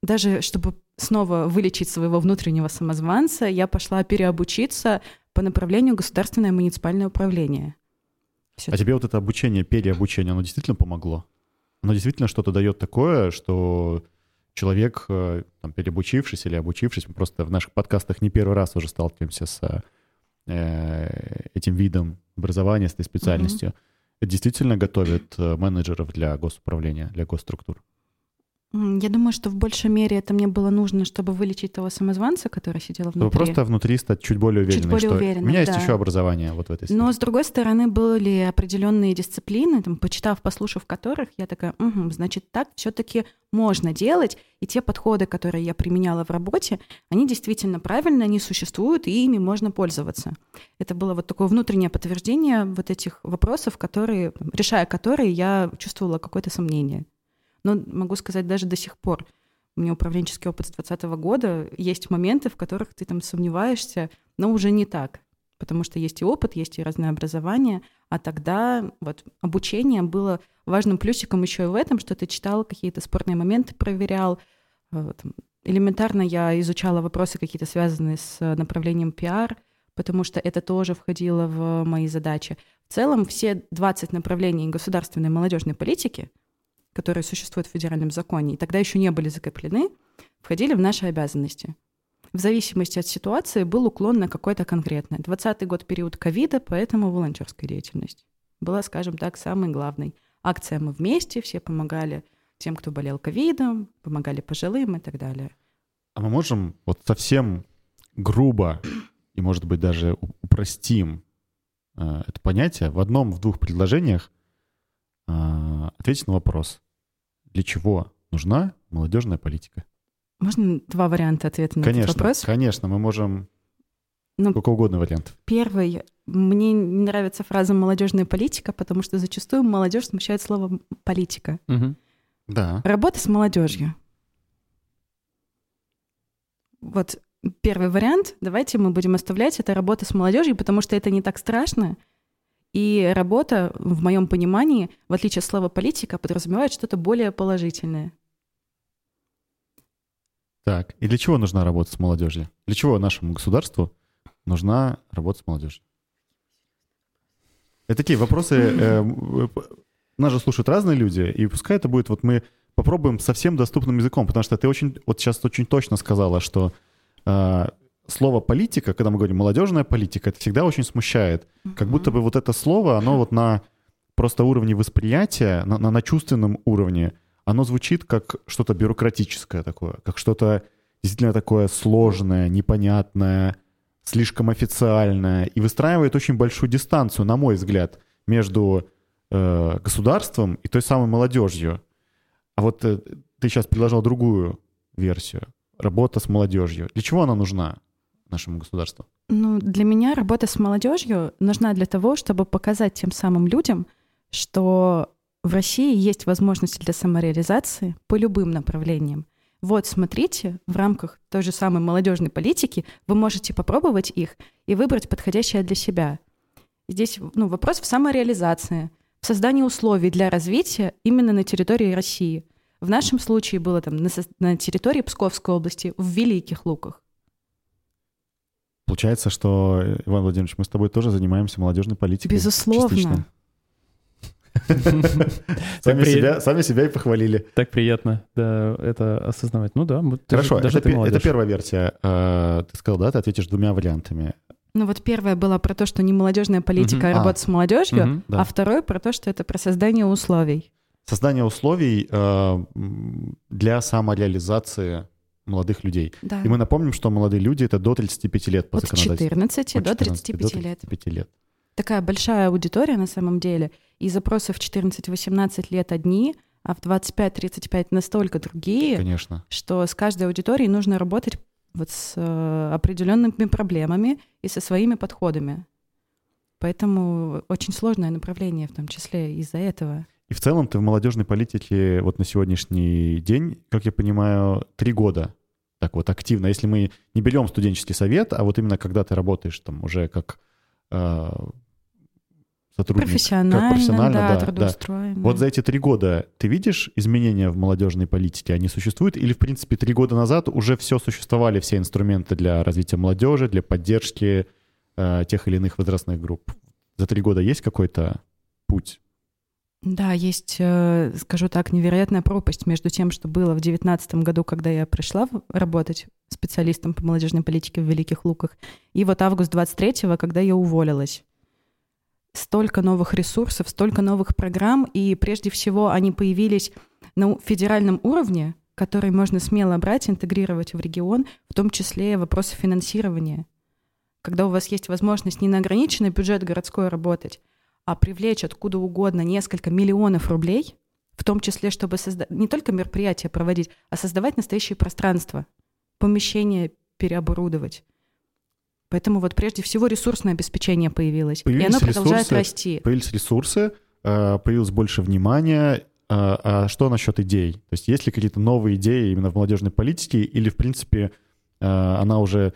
даже чтобы снова вылечить своего внутреннего самозванца, я пошла переобучиться по направлению государственное муниципальное управление. Всё А тебе вот это обучение, переобучение, оно действительно помогло? Оно действительно что-то дает такое, что человек, э, там, переобучившись или обучившись, мы просто в наших подкастах не первый раз уже сталкиваемся с э, этим видом образования, с этой специальностью. Это действительно готовит э, менеджеров для госуправления, для госструктур. Я думаю, что в большей мере это мне было нужно, чтобы вылечить того самозванца, который сидел Чтобы внутри. просто внутри стать чуть более Чуть уверенным, более что уверенным, у меня есть да. еще образование вот в этой сфере. Но, с другой стороны, были определенные дисциплины, там, почитав, послушав которых, я такая, «Мгм, значит, так все-таки можно делать, и те подходы, которые я применяла в работе, они действительно правильно, они существуют, и ими можно пользоваться. Это было вот такое внутреннее подтверждение вот этих вопросов, которые, решая которые, я чувствовала какое-то сомнение. Но могу сказать, даже до сих пор у меня управленческий опыт с 2020 года, есть моменты, в которых ты там сомневаешься, но уже не так потому что есть и опыт, есть и разное образование, а тогда вот обучение было важным плюсиком еще и в этом, что ты читал какие-то спорные моменты, проверял. Э, элементарно я изучала вопросы какие-то связанные с э, направлением пиар, потому что это тоже входило в мои задачи. В целом все 20 направлений государственной молодежной политики, которые существуют в федеральном законе, и тогда еще не были закреплены, входили в наши обязанности в зависимости от ситуации был уклон на какой-то конкретный. 20 год период ковида, поэтому волонтерская деятельность была, скажем так, самой главной. Акция «Мы вместе», все помогали тем, кто болел ковидом, помогали пожилым и так далее. А мы можем вот совсем грубо и, может быть, даже упростим э, это понятие в одном, в двух предложениях э, ответить на вопрос, для чего нужна молодежная политика? Можно два варианта ответа на конечно, этот вопрос? конечно, мы можем Ну, сколько угодно вариантов. Первый. Мне не нравится фраза «молодежная политика», потому что зачастую молодежь смущает слово «политика». Мгм. Да. Работа с молодежью. Вот первый вариант. Давайте мы будем оставлять это работа с молодежью, потому что это не так страшно. И работа, в моем понимании, в отличие от слова политика, подразумевает что-то более положительное. Так, и для чего нужна работа с молодежью? Для чего нашему государству нужна работа с молодежью? Это такие вопросы. э, м, э, Нас же слушают разные люди, и пускай это будет, вот мы попробуем совсем доступным языком, потому что ты очень, вот сейчас очень точно сказала, что э, слово политика, когда мы говорим молодежная политика, это всегда очень смущает. Как будто бы вот это слово, оно вот на просто уровне восприятия, на, на, на чувственном уровне, оно звучит как что-то бюрократическое такое, как что-то действительно такое сложное, непонятное, слишком официальное, и выстраивает очень большую дистанцию, на мой взгляд, между э, государством и той самой молодежью. А вот э, ты сейчас предложил другую версию. Работа с молодежью. Для чего она нужна нашему государству? Ну, для меня работа с молодежью нужна для того, чтобы показать тем самым людям, что в России есть возможности для самореализации по любым направлениям. Вот, смотрите, в рамках той же самой молодежной политики вы можете попробовать их и выбрать подходящее для себя. Здесь ну, вопрос в самореализации, в создании условий для развития именно на территории России. В нашем случае было там на, на территории Псковской области, в Великих Луках. Получается, что, э, Иван Владимирович, мы с тобой тоже занимаемся молодежной политикой. Безусловно. частично. Сами при- себя, сами себя и похвалили. Так приятно, да, это осознавать. Ну да, Хорошо, даже это, это первая версия. Э, Ты сказал, да, ты ответишь двумя вариантами. Ну вот первое было про то, что не молодежная политика, а А. работа с молодежью, а второе про то, что это про создание условий. Создание условий м, для самореализации молодых людей. Да. И мы напомним, что молодые люди — это до 35 лет по От законодательству. 14 От до 14 35 лет. 35 лет. Такая большая аудитория на самом деле. И запросы в 14-18 лет одни, а в 25-35 настолько другие, Конечно. что с каждой аудиторией нужно работать вот с э, определенными проблемами и со своими подходами. Поэтому очень сложное направление, в том числе из-за этого. И в целом ты в молодежной политике вот на сегодняшний день, как я понимаю, три года так вот активно. Если мы не берем студенческий совет, а вот именно когда ты работаешь там уже как э, сотрудник, Профессионально, как профессионально, да, да, да. Вот за эти три года ты видишь изменения в молодежной политике? Они существуют? Или, в принципе, три года назад уже все существовали, все инструменты для развития молодежи, для поддержки э, тех или иных возрастных групп? За три года есть какой-то путь? Да, есть, э, скажу так, невероятная пропасть между тем, что было в 2019 году, когда я пришла работать специалистом по молодежной политике в Великих Луках, и вот август 23 когда я уволилась. Столько новых ресурсов, столько новых программ, и прежде всего они появились на федеральном уровне, который можно смело брать, интегрировать в регион, в том числе вопросы финансирования. Когда у вас есть возможность не на ограниченный бюджет городской работать, привлечь откуда угодно несколько миллионов рублей, в том числе, чтобы созда- не только мероприятия проводить, а создавать настоящее пространство, помещение переоборудовать. Поэтому вот прежде всего ресурсное обеспечение появилось. Появились и оно продолжает ресурсы, расти. Появились ресурсы, э, появилось больше внимания. А а что насчет идей? То есть есть ли какие-то новые идеи именно в молодежной политике, или, в принципе, э, она уже...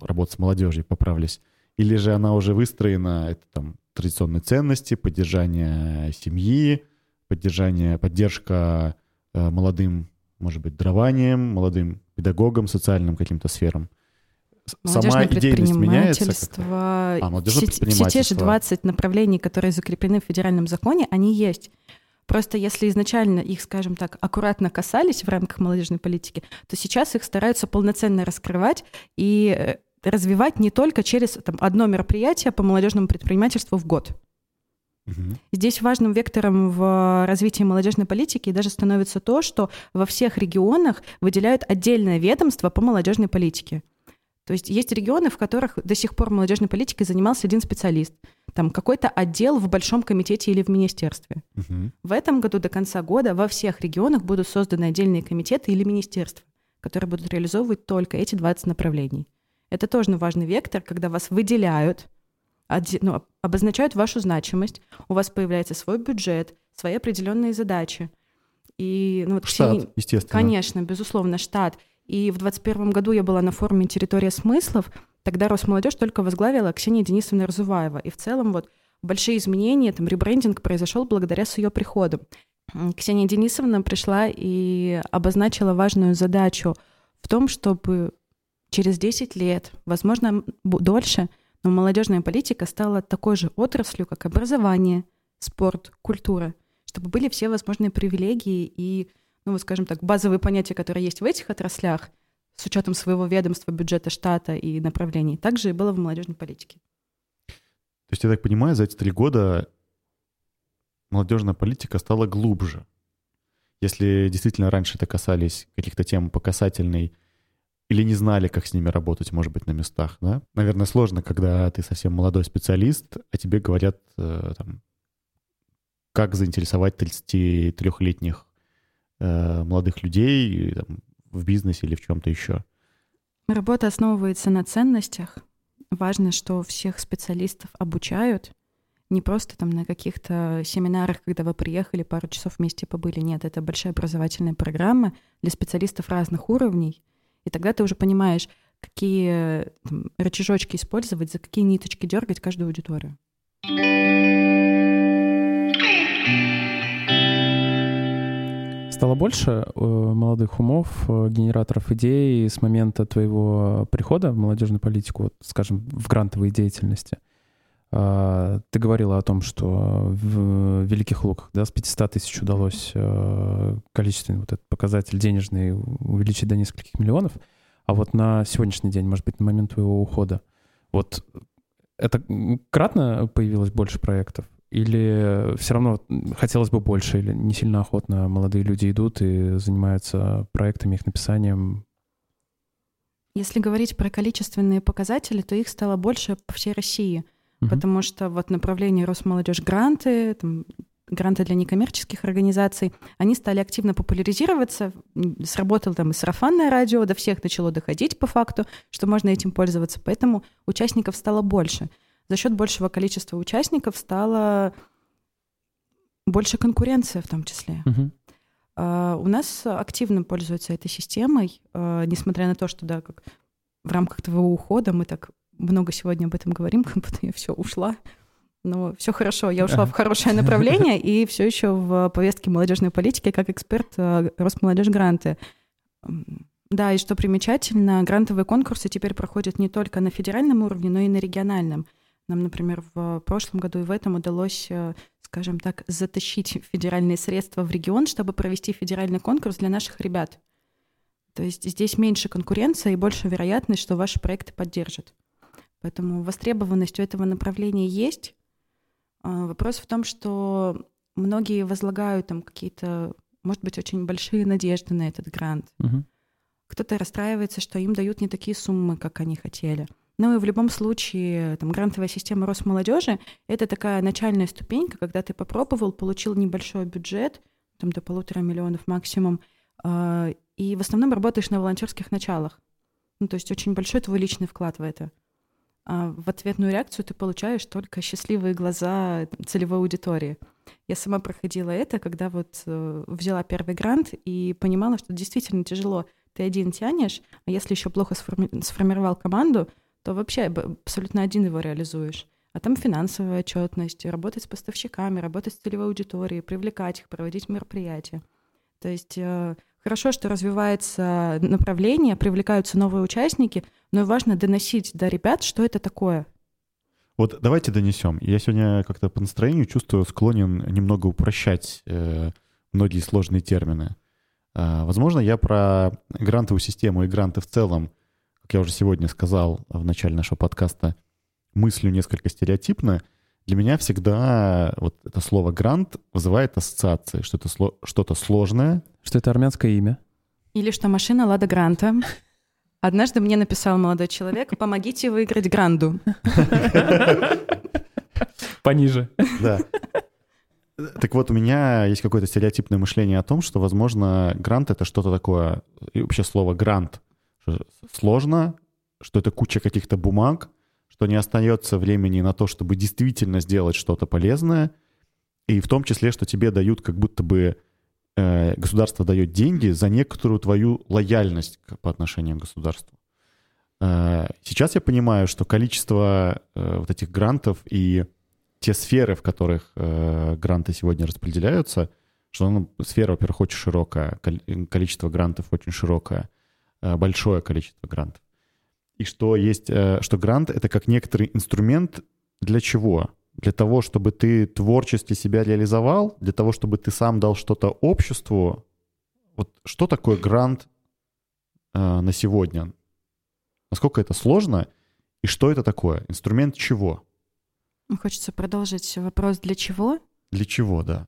Работа с молодежью, поправлюсь. Или же она уже выстроена, это там традиционные ценности, поддержание семьи, поддержание, поддержка э, молодым, может быть, дарованием, молодым педагогам, социальным каким-то сферам. Сама идейность меняется? как-то? А, молодежное все, все те же предпринимательство. 20 направлений, которые закреплены в федеральном законе, они есть. Просто если изначально их, скажем так, аккуратно касались в рамках молодежной политики, то сейчас их стараются полноценно раскрывать и э, развивать не только через там, одно мероприятие по молодежному предпринимательству в год. Мгм. Здесь важным вектором в развитии молодежной политики даже становится то, что во всех регионах выделяют отдельное ведомство по молодежной политике. То есть есть регионы, в которых до сих пор молодежной политикой занимался один специалист. Там какой-то отдел в большом комитете или в министерстве. Мгм. В этом году до конца года во всех регионах будут созданы отдельные комитеты или министерства, которые будут реализовывать только эти 20 направлений. Это тоже важный вектор, когда вас выделяют, ну, обозначают вашу значимость, у вас появляется свой бюджет, свои определенные задачи. И, ну, вот Штат, все- естественно. Конечно, безусловно, штат. И в 2021 году я была на форуме «Территория смыслов». Тогда Росмолодежь только возглавила Ксения Денисовна Разуваева. И в целом вот большие изменения, там ребрендинг произошел благодаря с ее приходу. Ксения Денисовна пришла и обозначила важную задачу в том, чтобы через 10 лет, возможно, дольше, но молодежная политика стала такой же отраслью, как образование, спорт, культура, чтобы были все возможные привилегии и ну, вот скажем так, базовые понятия, которые есть в этих отраслях, с учетом своего ведомства, бюджета штата и направлений, также и было в молодежной политике. То есть, я так понимаю, за эти три года молодежная политика стала глубже. Если действительно раньше это касались каких-то тем по касательной или не знали, как с ними работать, может быть, на местах, да? Наверное, сложно, когда ты совсем молодой специалист, а тебе говорят, э, там, как заинтересовать 33-летних э, молодых людей там, в бизнесе или в чем-то еще. Работа основывается на ценностях. Важно, что всех специалистов обучают, не просто там на каких-то семинарах, когда вы приехали, пару часов вместе побыли. Нет, это большая образовательная программа для специалистов разных уровней. И тогда ты уже понимаешь, какие там, рычажочки использовать, за какие ниточки дергать каждую аудиторию. Стало больше э, молодых умов, э, генераторов идей с момента твоего прихода в молодежную политику, вот, скажем, в грантовой деятельности. А, Ты говорила о том, что в Великих Луках да, с 500 тысяч удалось э, количественный вот этот показатель денежный увеличить до нескольких миллионов. А вот на сегодняшний день, может быть, на момент твоего ухода, вот это кратно появилось больше проектов? Или все равно хотелось бы больше, или не сильно охотно молодые люди идут и занимаются проектами, их написанием? Если говорить про количественные показатели, то их стало больше по всей России, угу. потому что вот направление Росмолодежь гранты, там, гранты для некоммерческих организаций, они стали активно популяризироваться. Сработало там и сарафанное радио, до всех начало доходить по факту, что можно этим пользоваться. Поэтому участников стало больше. За счет большего количества участников стало больше конкуренция в том числе. Uh-huh. Uh, у нас активно пользуются этой системой, uh, несмотря на то, что да, как в рамках твоего ухода мы так много сегодня об этом говорим, [laughs] как будто я все ушла. Но все хорошо, я ушла в хорошее направление и все еще в повестке молодежной политики как эксперт э, Росмолодежь гранты. Да, и что примечательно, грантовые конкурсы теперь проходят не только на федеральном уровне, но и на региональном. Нам, например, в прошлом году и в этом удалось, э, скажем так, затащить федеральные средства в регион, чтобы провести федеральный конкурс для наших ребят. То есть здесь меньше конкуренция и больше вероятность, что ваши проекты поддержат. Поэтому востребованность у этого направления есть. А, вопрос в том, что многие возлагают там какие-то, может быть, очень большие надежды на этот грант. Угу. Кто-то расстраивается, что им дают не такие суммы, как они хотели. Ну и в любом случае, там, грантовая система Росмолодежи — это такая начальная ступенька, когда ты попробовал, получил небольшой бюджет, там до полутора миллионов максимум, э, и в основном работаешь на волонтерских началах. Ну, то есть очень большой твой личный вклад в это а в ответную реакцию ты получаешь только счастливые глаза целевой аудитории. Я сама проходила это, когда вот э, взяла первый грант и понимала, что действительно тяжело. Ты один тянешь, а если еще плохо сформи- сформировал команду, то вообще абсолютно один его реализуешь. А там финансовая отчетность, работать с поставщиками, работать с целевой аудиторией, привлекать их, проводить мероприятия. То есть э, Хорошо, что развивается направление, привлекаются новые участники, но важно доносить до ребят, что это такое. Вот давайте донесем. Я сегодня как-то по настроению чувствую склонен немного упрощать э, многие сложные термины. Э, возможно, я про грантовую систему и гранты в целом, как я уже сегодня сказал в начале нашего подкаста, мыслю несколько стереотипно. Для меня всегда вот это слово «грант» вызывает ассоциации, что это сло- что-то сложное. Что это армянское имя. Или что машина «Лада Гранта». Однажды мне написал молодой человек, помогите выиграть гранду. Пониже. Да. Так вот, у меня есть какое-то стереотипное мышление о том, что, возможно, грант — это что-то такое, и вообще слово «грант» сложно, что это куча каких-то бумаг, что не остается времени на то, чтобы действительно сделать что-то полезное, и в том числе, что тебе дают как будто бы э, государство дает деньги за некоторую твою лояльность по отношению к государству. Э, сейчас я понимаю, что количество э, вот этих грантов и те сферы, в которых э, гранты сегодня распределяются, что ну, сфера, во-первых, очень широкая, количество грантов очень широкое, э, большое количество грантов и что есть, э, что грант — это как некоторый инструмент для чего? Для того, чтобы ты творчески себя реализовал, для того, чтобы ты сам дал что-то обществу. Вот что такое грант э, на сегодня? Насколько это сложно? И что это такое? Инструмент чего? Хочется продолжить вопрос «для чего?» Для чего, да.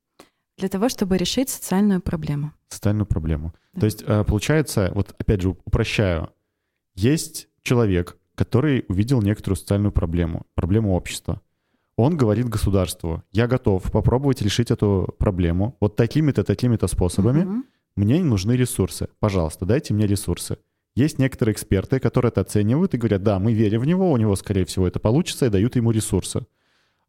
Для того, чтобы решить социальную проблему. Социальную проблему. Да. То есть, э, получается, вот опять же упрощаю, есть человек, который увидел некоторую социальную проблему, проблему общества. Он говорит государству, я готов попробовать решить эту проблему вот такими-то, такими-то способами. Uh-huh. Мне нужны ресурсы. Пожалуйста, дайте мне ресурсы. Есть некоторые эксперты, которые это оценивают и говорят, да, мы верим в него, у него, скорее всего, это получится, и дают ему ресурсы.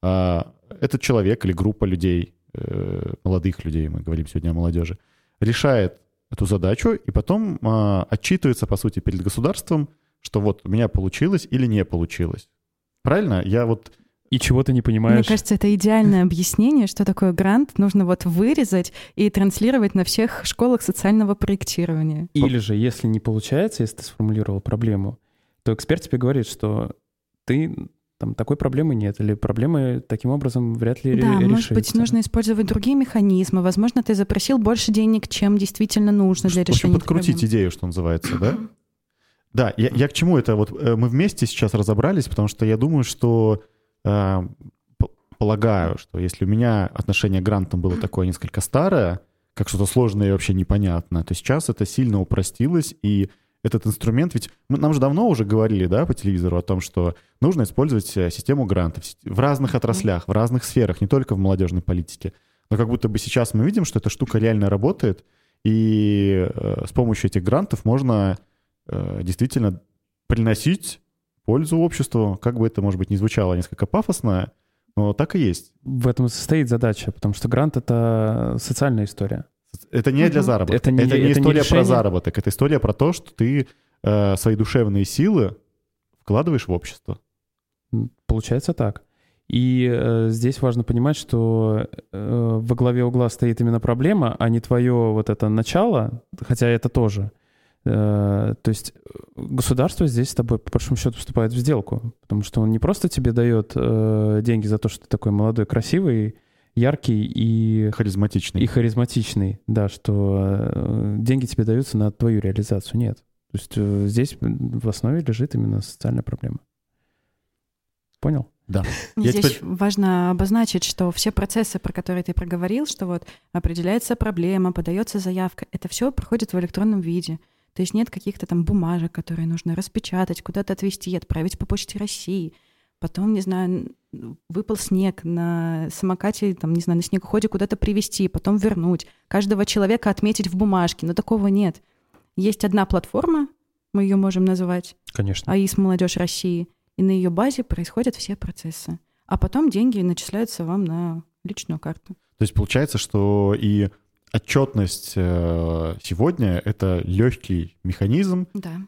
А, этот человек или группа людей, э, молодых людей, мы говорим сегодня о молодежи, решает эту задачу и потом а, отчитывается, по сути, перед государством, что вот у меня получилось или не получилось. Правильно? Я вот... И чего ты не понимаешь? Мне кажется, это идеальное объяснение, что такое грант нужно вот вырезать и транслировать на всех школах социального проектирования. Или же, если не получается, если ты сформулировал проблему, то эксперт тебе говорит, что ты там такой проблемы нет, или проблемы таким образом вряд ли да, решится. может быть, нужно использовать другие механизмы. Возможно, ты запросил больше денег, чем действительно нужно для решения. В общем, подкрутить проблем. идею, что называется, да? [clears throat] Да, я, я к чему это? Вот э, мы вместе сейчас разобрались, потому что я думаю, что э, полагаю, что если у меня отношение к грантам было такое несколько старое, как что-то сложное и вообще непонятное, то сейчас это сильно упростилось, и этот инструмент, ведь мы, нам же давно уже говорили, да, по телевизору о том, что нужно использовать э, систему грантов в разных отраслях, в разных сферах, не только в молодежной политике. Но как будто бы сейчас мы видим, что эта штука реально работает, и э, с помощью этих грантов можно действительно приносить пользу обществу, как бы это, может быть, не звучало несколько пафосно, но так и есть. В этом состоит задача, потому что грант — это социальная история. Это не для заработка. Это не, это не это история не про заработок. Это история про то, что ты э, свои душевные силы вкладываешь в общество. Получается так. И э, здесь важно понимать, что э, во главе угла стоит именно проблема, а не твое вот это начало, хотя это тоже. Э, то есть э, государство здесь с тобой, по большому счету, вступает в сделку, потому что он не просто тебе дает э, деньги за то, что ты такой молодой, красивый, яркий и... Харизматичный. И харизматичный, да, что деньги тебе даются на твою реализацию. Нет. То есть здесь в основе лежит именно социальная проблема. Понял? Да. [laughs] Здесь теперь... важно обозначить, что все процессы, про которые ты проговорил, что вот определяется проблема, подается заявка, это все проходит в электронном виде. То есть нет каких-то там бумажек, которые нужно распечатать, куда-то отвезти, отправить по почте России. Потом, не знаю, выпал снег на самокате, там, не знаю, на снегоходе куда-то привезти, потом вернуть, каждого человека отметить в бумажке, но такого нет. Есть одна платформа, мы ее можем называть. Конечно. АИС «Молодежь России», и на ее базе происходят все процессы. А потом деньги начисляются вам на личную карту. То есть получается, что и отчетность э, сегодня — это легкий механизм, да.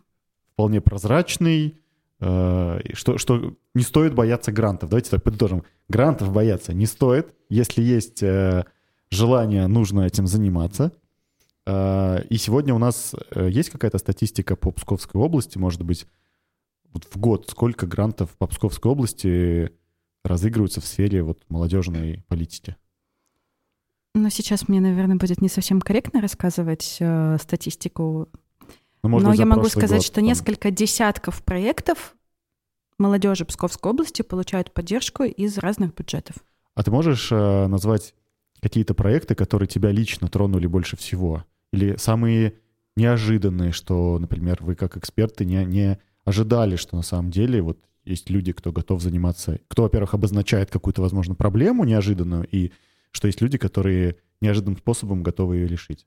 вполне прозрачный, Э, что, что не стоит бояться грантов. Давайте так подытожим. Грантов бояться не стоит. Если есть э, желание, нужно этим заниматься. И сегодня у нас есть какая-то статистика по Псковской области, может быть, вот в год сколько грантов по Псковской области разыгрываются в сфере вот молодежной политики? Ну, сейчас мне, наверное, будет не совсем корректно рассказывать э, статистику ну, может Но я могу сказать, год, что там... несколько десятков проектов молодежи Псковской области получают поддержку из разных бюджетов. А ты можешь э, назвать какие-то проекты, которые тебя лично тронули больше всего? Или самые неожиданные, что, например, вы как эксперты не, не ожидали, что на самом деле вот есть люди, кто готов заниматься, кто, во-первых, обозначает какую-то, возможно, проблему неожиданную, и что есть люди, которые неожиданным способом готовы ее решить.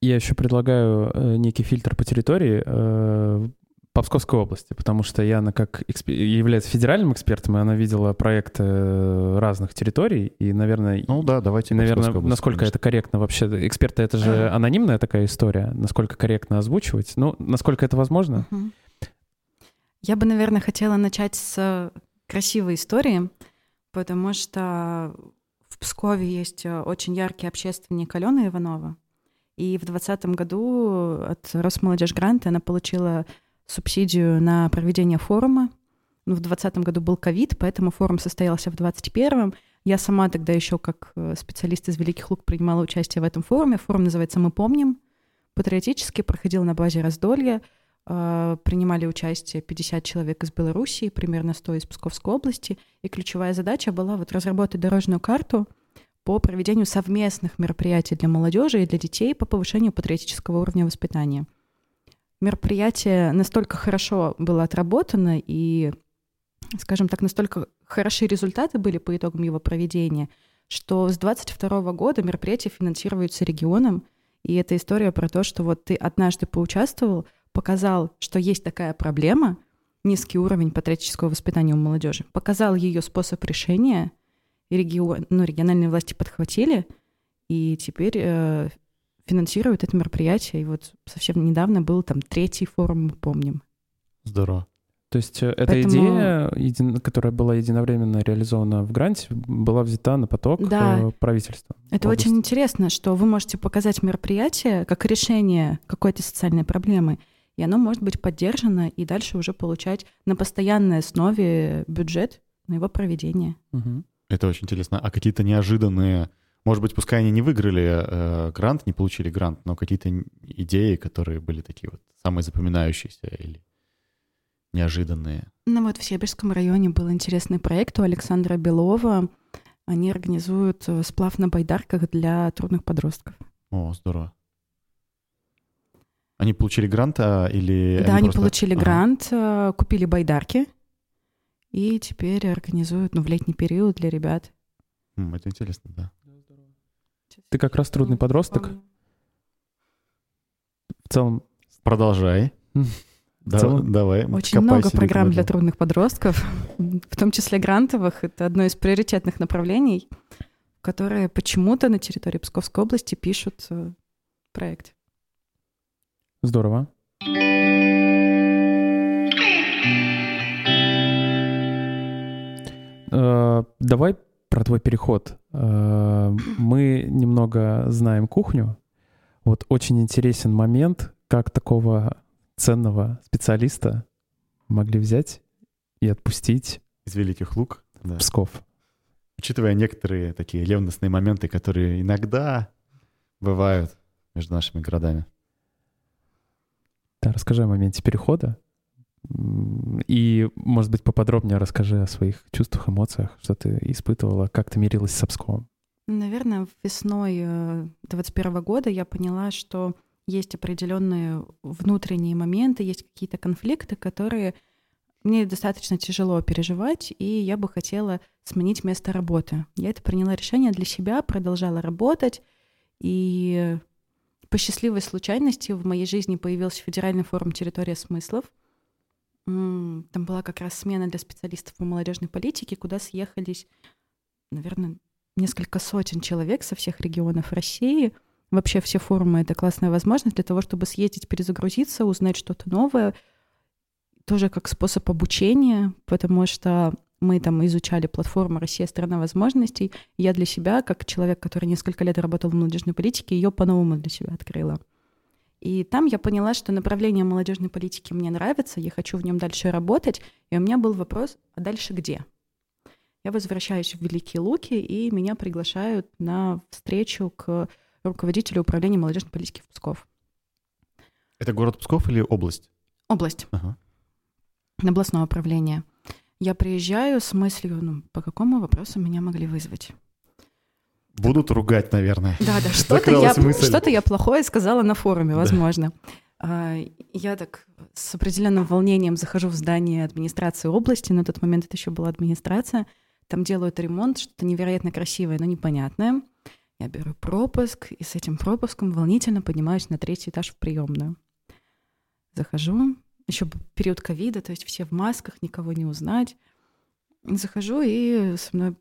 Я еще предлагаю э, некий фильтр по территории э, по Псковской области, потому что Яна как эксп... является федеральным экспертом, и она видела проекты э, разных территорий, и, наверное... Ну да, давайте Наверное, области, насколько конечно. это корректно вообще. Эксперты — это же анонимная такая история. Насколько корректно озвучивать? Ну, насколько это возможно? Я бы, наверное, хотела начать с красивой истории, потому что Пскове есть очень яркий общественник Алена Иванова, и в 2020 году от Росмолодежь Гранта она получила субсидию на проведение форума. Ну, в 2020 году был ковид, поэтому форум состоялся в 2021. Я сама тогда еще как э, специалист из Великих Лук принимала участие в этом форуме. Форум называется «Мы помним». Патриотически проходил на базе Раздолья. Э, принимали участие 50 человек из Белоруссии, примерно 100 из Псковской области. И ключевая задача была вот разработать дорожную карту — по проведению совместных мероприятий для молодежи и для детей по повышению патриотического уровня воспитания. Мероприятие настолько хорошо было отработано и, скажем так, настолько хорошие результаты были по итогам его проведения, что с 2022 года мероприятия финансируются регионом, и это история про то, что вот ты однажды поучаствовал, показал, что есть такая проблема, низкий уровень патриотического воспитания у молодежи, показал ее способ решения — и регион, ну, региональные власти подхватили, и теперь э, финансируют это мероприятие. И вот совсем недавно был там третий форум, мы помним. Здорово. То есть э, эта Поэтому... идея, еди... которая была единовременно реализована в гранте, была взята на поток да. Э, правительства. Это области. очень интересно, что вы можете показать мероприятие как решение какой-то социальной проблемы, и оно может быть поддержано и дальше уже получать на постоянной основе бюджет на его проведение. Угу. Это очень интересно. А какие-то неожиданные, может быть, пускай они не выиграли э, грант, не получили грант, но какие-то идеи, которые были такие вот самые запоминающиеся или неожиданные? Ну вот в Сибирском районе был интересный проект у Александра Белова. Они организуют э, сплав на байдарках для трудных подростков. О, здорово. Они получили грант а, или... Да, они, просто- получили Ага. грант, э, купили байдарки и теперь организуют ну, в летний период для ребят. Это интересно, да. Ты как раз трудный подросток. В целом, Продолжай. Да- целом давай. Очень много программ для трудных подростков, [laughs] в том числе грантовых. Это одно из приоритетных направлений, которые почему-то на территории Псковской области пишут э, проект. Здорово. Э, Давай про твой переход. Э, Мы немного знаем кухню. Вот очень интересен момент, как такого ценного специалиста могли взять и отпустить Из Великих Лук. Да. Псков. Учитывая некоторые такие ревностные моменты, которые иногда бывают между нашими городами. Да, расскажи о моменте перехода. И, может быть, поподробнее расскажи о своих чувствах, эмоциях, что ты испытывала, как ты мирилась с Псковом. Наверное, весной 2021 года я поняла, что есть определенные внутренние моменты, есть какие-то конфликты, которые мне достаточно тяжело переживать, и я бы хотела сменить место работы. Я это приняла решение для себя, продолжала работать, и по счастливой случайности в моей жизни появился федеральный форум «Территория смыслов». Там была как раз смена для специалистов по молодежной политике, куда съехались, наверное, несколько сотен человек со всех регионов России. Вообще все форумы — это классная возможность для того, чтобы съездить, перезагрузиться, узнать что-то новое. Тоже как способ обучения, потому что мы там изучали платформу «Россия — страна возможностей». Я для себя, как человек, который несколько лет работал в молодежной политике, ее по-новому для себя открыла. И там я поняла, что направление молодежной политики мне нравится, я хочу в нем дальше работать. И у меня был вопрос, а дальше где? Я возвращаюсь в Великие Луки, и меня приглашают на встречу к руководителю управления молодежной политики в Псков. Это город Псков или область? Область, Ага. областное управление. Я приезжаю с мыслью, ну, по какому вопросу меня могли вызвать. Будут ругать, наверное. Да, да, [laughs] что-то я, что-то я плохое сказала на форуме, Да. возможно. А, Я так с определенным волнением захожу в здание администрации области, на тот момент это еще была администрация, там делают ремонт, что-то невероятно красивое, но непонятное. Я беру пропуск, и с этим пропуском волнительно поднимаюсь на третий этаж в приемную. Захожу, еще период ковида, то есть все в масках, никого не узнать. Захожу, и со мной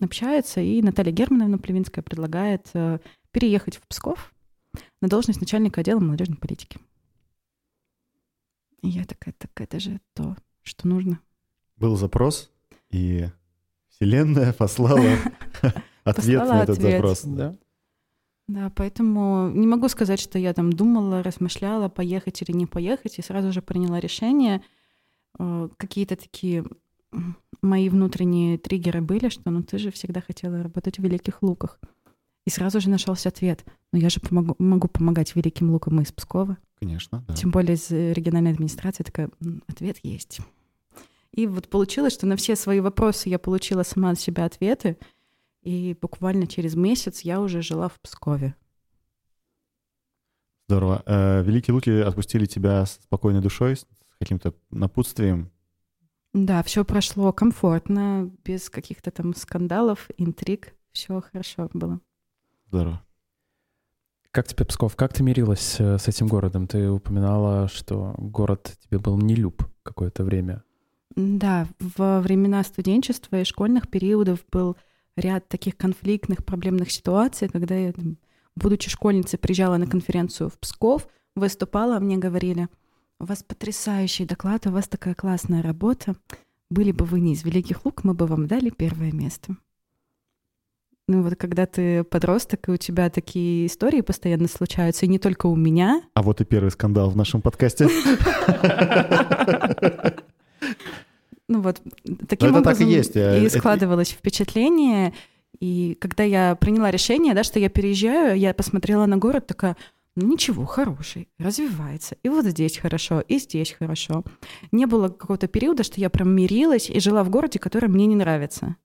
общается, и Наталья Германовна Плевинская предлагает э, переехать в Псков на должность начальника отдела молодежной политики. И я такая, так это же то, что нужно. Был запрос, и Вселенная послала [laughs] ответ на этот запрос. Да. Поэтому не могу сказать, что я там думала, размышляла, поехать или не поехать, и сразу же приняла решение. Э, Какие-то такие мои внутренние триггеры были, что ну ты же всегда хотела работать в Великих Луках. И сразу же нашелся ответ. Ну я же помогу, могу помогать Великим Лукам из Пскова. Конечно, да. Тем более из э, региональной администрации такая, «М, ответ есть. И вот получилось, что на все свои вопросы я получила сама от себя ответы, и буквально через месяц я уже жила в Пскове. Здорово. Э, Великие Луки отпустили тебя с спокойной душой, с каким-то напутствием. Да, все прошло комфортно, без каких-то там скандалов, интриг. Все хорошо было. Здорово. Как тебе Псков? Как ты мирилась э, с этим городом? Ты упоминала, что город тебе был не люб какое-то время. Да, во времена студенчества и школьных периодов был ряд таких конфликтных, проблемных ситуаций, когда я, будучи школьницей, приезжала на конференцию в Псков, выступала, мне говорили, у вас потрясающий доклад, у вас такая классная работа. Были бы вы не из Великих Лук, мы бы вам дали первое место. Ну вот когда ты подросток, и у тебя такие истории постоянно случаются, и не только у меня, А вот и первый скандал в нашем подкасте. [laughs] Ну вот таким это так и образом есть, и это- складывалось впечатление. И когда я приняла решение, да, что я переезжаю, я посмотрела на город, такая, Ну, ничего, хороший, развивается. И вот здесь хорошо, и здесь хорошо. Не было какого-то периода, что я прям мирилась и жила в городе, который мне не нравится.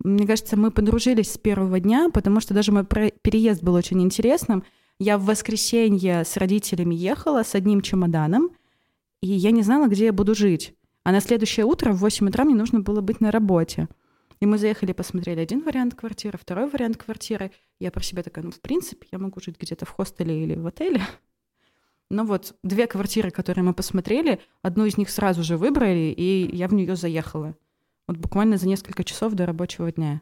Мне кажется, мы подружились с первого дня, потому что даже мой переезд был очень интересным. Я в воскресенье с родителями ехала с одним чемоданом, и я не знала, где я буду жить. А на следующее утро в 8 утра мне нужно было быть на работе. И мы заехали, посмотрели один вариант квартиры, второй вариант квартиры. Я про себя такая, ну, в принципе, я могу жить где-то в хостеле или в отеле. Но вот две квартиры, которые мы посмотрели, одну из них сразу же выбрали, и я в нее заехала. Вот буквально за несколько часов до рабочего дня.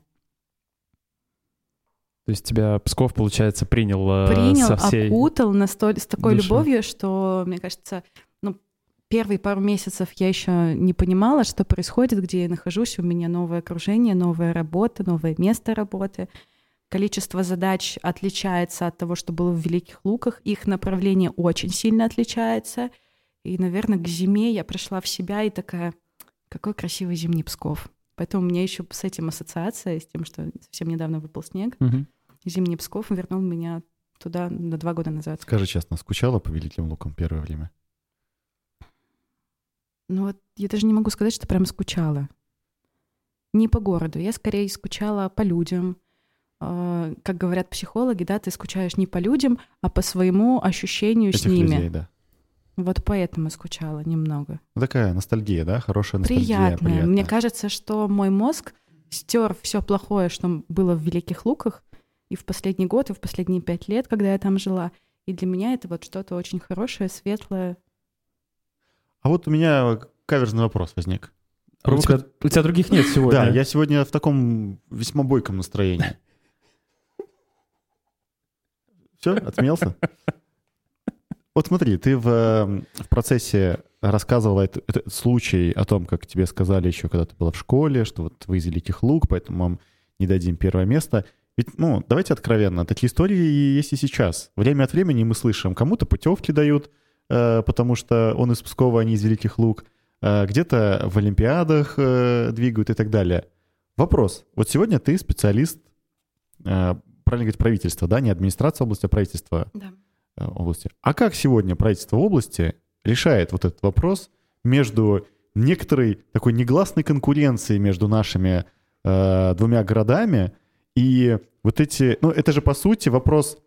То есть тебя Псков, получается, принял, э, принял со всей... окутал настоль... с такой душой. любовью, что, мне кажется, первые пару месяцев я еще не понимала, что происходит, где я нахожусь. У меня новое окружение, новая работа, новое место работы. Количество задач отличается от того, что было в Великих Луках. Их направление очень сильно отличается. И, наверное, к зиме я пришла в себя и такая, какой красивый зимний Псков. Поэтому у меня еще с этим ассоциация, с тем, что совсем недавно выпал снег. Угу. Зимний Псков вернул меня туда на два года назад. Скажи честно, скучала по Великим Лукам первое время? Ну вот я даже не могу сказать, что прям скучала. Не по городу. Я скорее скучала по людям. А, как говорят психологи, да, ты скучаешь не по людям, а по своему ощущению Этих с ними. Людей, да. Вот поэтому скучала немного. Такая ностальгия, да? Хорошая ностальгия. Приятная. Приятная. Мне кажется, что мой мозг стер все плохое, что было в Великих Луках, и в последний год, и в последние пять лет, когда я там жила. И для меня это вот что-то очень хорошее, светлое. А вот у меня каверзный вопрос возник. А у, тебя, у тебя других нет [laughs] сегодня. Да, я сегодня в таком весьма бойком настроении. Все, отсмеялся? Вот смотри, ты в, в процессе рассказывала этот, этот случай о том, как тебе сказали еще, когда ты была в школе, что вот вы из Великих Лук, поэтому вам не дадим первое место. Ведь, ну, давайте откровенно, такие истории есть и сейчас. Время от времени мы слышим, кому-то путевки дают, потому что он из Пскова, а не из Великих Лук, э, где-то в Олимпиадах э, двигают и так далее. Вопрос. Вот сегодня ты специалист, э, правильно говорить, правительства, да, не администрация области, а правительство. Да Э, области. А как сегодня правительство области решает вот этот вопрос между некоторой такой негласной конкуренцией между нашими э, двумя городами и вот эти, ну это же по сути вопрос э,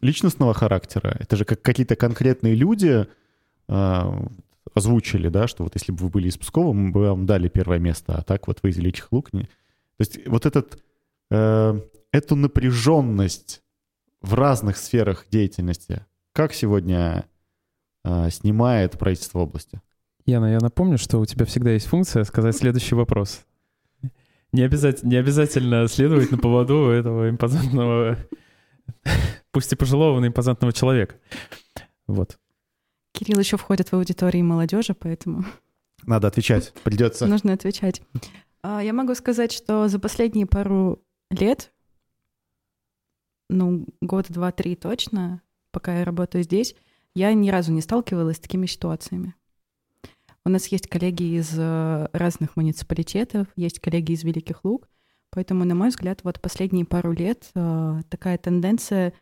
личностного характера. Это же как какие-то конкретные люди э, озвучили, да, что вот если бы вы были из Пскова, мы бы вам дали первое место, а так вот вы из Ильичьих Лук. Не... То есть вот этот, э, эту напряженность в разных сферах деятельности. Как сегодня э, снимает правительство области? Яна, я напомню, что у тебя всегда есть функция сказать следующий вопрос. Не обязательно, не обязательно следовать на поводу этого импозантного, пусть и пожилого, но импозантного человека. Вот. Кирилл еще входит в аудитории молодежи, поэтому... Надо отвечать, придется. Нужно отвечать. А, я могу сказать, что за последние пару лет ну, год, два, три точно, пока я работаю здесь, я ни разу не сталкивалась с такими ситуациями. У нас есть коллеги из э, разных муниципалитетов, есть коллеги из Великих Луг, поэтому, на мой взгляд, вот последние пару лет э, такая тенденция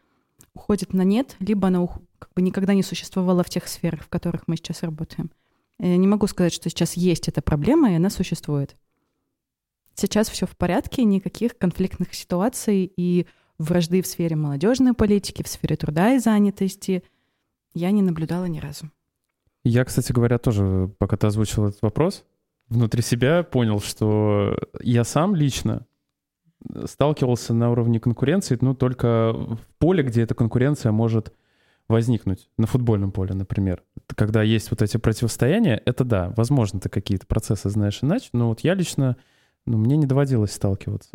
уходит на нет, либо она как бы никогда не существовала в тех сферах, в которых мы сейчас работаем. Я не могу сказать, что сейчас есть эта проблема, и она существует. Сейчас все в порядке, никаких конфликтных ситуаций, и вражды в сфере молодежной политики, в сфере труда и занятости я не наблюдала ни разу. Я, кстати говоря, тоже, пока ты озвучил этот вопрос, внутри себя понял, что я сам лично сталкивался на уровне конкуренции, ну, только в поле, где эта конкуренция может возникнуть, на футбольном поле, например. Когда есть вот эти противостояния, это да, возможно, ты какие-то процессы знаешь иначе, но вот я лично, ну, мне не доводилось сталкиваться.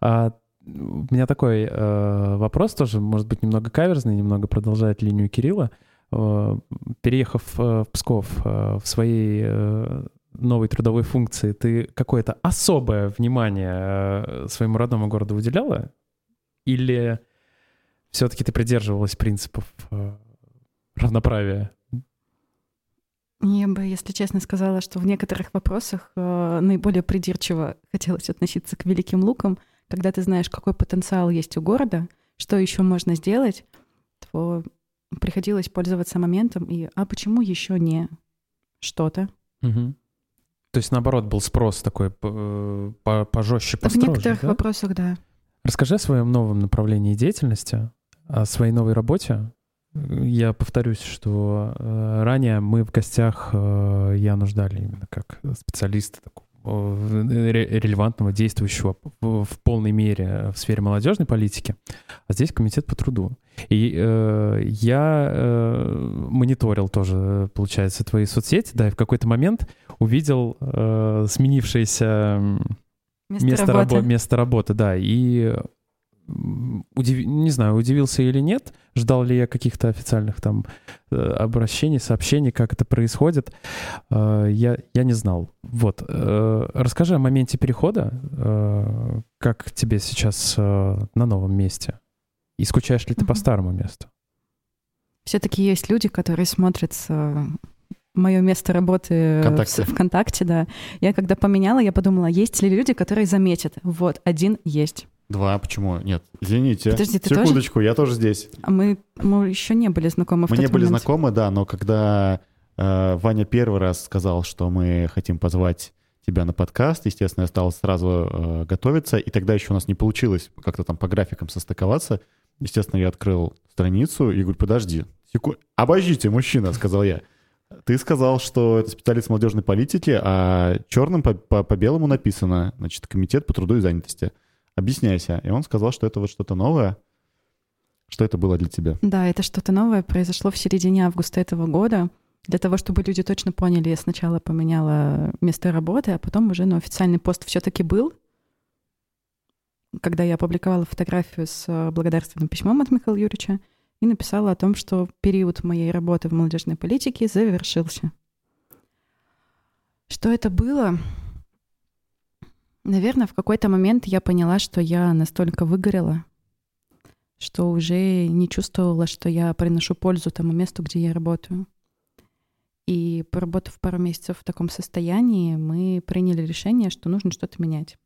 А у меня такой э, вопрос тоже, может быть, немного каверзный, немного продолжает линию Кирилла. Э, переехав э, в Псков э, в своей э, новой трудовой функции, ты какое-то особое внимание э, своему родному городу уделяла? Или все-таки ты придерживалась принципов э, равноправия? Я бы, если честно, сказала, что в некоторых вопросах э, наиболее придирчиво хотелось относиться к великим лукам — когда ты знаешь, какой потенциал есть у города, что еще можно сделать, то приходилось пользоваться моментом и «а почему еще не что-то?» Угу. То есть, наоборот, был спрос такой по пожестче, построже, В некоторых да? вопросах, да. Расскажи о своем новом направлении деятельности, о своей новой работе. Я повторюсь, что э, ранее мы в гостях э, я нуждали именно как специалиста такого релевантного, действующего в полной мере в сфере молодежной политики, а здесь комитет по труду. И э, я э, мониторил тоже, получается, твои соцсети, да, и в какой-то момент увидел э, сменившееся место, место, работы. Рабо- место работы, да, и удив... не знаю, удивился или нет, ждал ли я каких-то официальных там э, обращений, сообщений, как это происходит, э, я, я не знал. Вот, э, расскажи о моменте перехода, как тебе сейчас на новом месте, и скучаешь ли ты по старому месту? Все-таки есть люди, которые смотрят мое место работы ВКонтакте. в ВКонтакте, да. Я когда поменяла, я подумала, есть ли люди, которые заметят. Вот, один есть. Два, почему? Нет, извините. Подожди, ты Секундочку, тоже? я тоже здесь. А мы, мы еще не были знакомы Мы в не были момент. знакомы, да, но когда э, Ваня первый раз сказал, что мы хотим позвать тебя на подкаст, естественно, я стал сразу э, готовиться, и тогда еще у нас не получилось как-то там по графикам состыковаться. Естественно, я открыл страницу и говорю, подожди, секу... обождите, мужчина, сказал я. Ты сказал, что это специалист молодежной политики, а черным по, по, по белому написано, значит, комитет по труду и занятости. Объясняйся. И он сказал, что это вот что-то новое. Что это было для тебя? Да, это что-то новое произошло в середине августа этого года. Для того, чтобы люди точно поняли, я сначала поменяла место работы, а потом уже ну, официальный пост все-таки был. Когда я опубликовала фотографию с э, благодарственным письмом от Михаила Юрьевича и написала о том, что период моей работы в молодежной политике завершился. Что это было? Наверное, в какой-то момент я поняла, что я настолько выгорела, что уже не чувствовала, что я приношу пользу тому месту, где я работаю. И поработав пару месяцев в таком состоянии, мы приняли решение, что нужно что-то менять.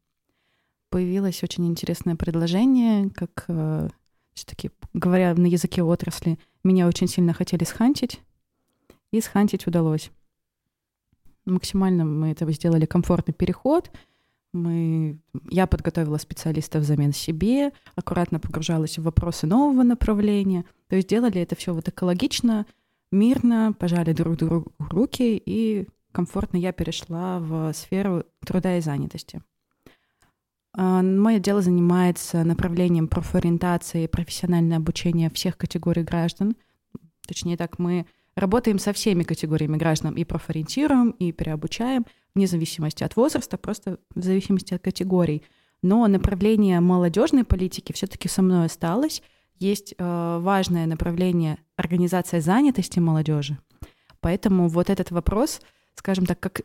Появилось очень интересное предложение, как э, все-таки, говоря на языке отрасли, меня очень сильно хотели схантить, и схантить удалось. Максимально мы это сделали комфортный переход — мы... Я подготовила специалиста взамен себе, аккуратно погружалась в вопросы нового направления. То есть делали это все вот экологично, мирно, пожали друг другу руки, и комфортно я перешла в сферу труда и занятости. А, мое дело занимается направлением профориентации и профессиональное обучение всех категорий граждан. Точнее так, мы работаем со всеми категориями граждан и профориентируем, и переобучаем — вне зависимости от возраста, просто в зависимости от категорий. Но направление молодежной политики все-таки со мной осталось. Есть э, важное направление организация занятости молодежи. Поэтому вот этот вопрос, скажем так, как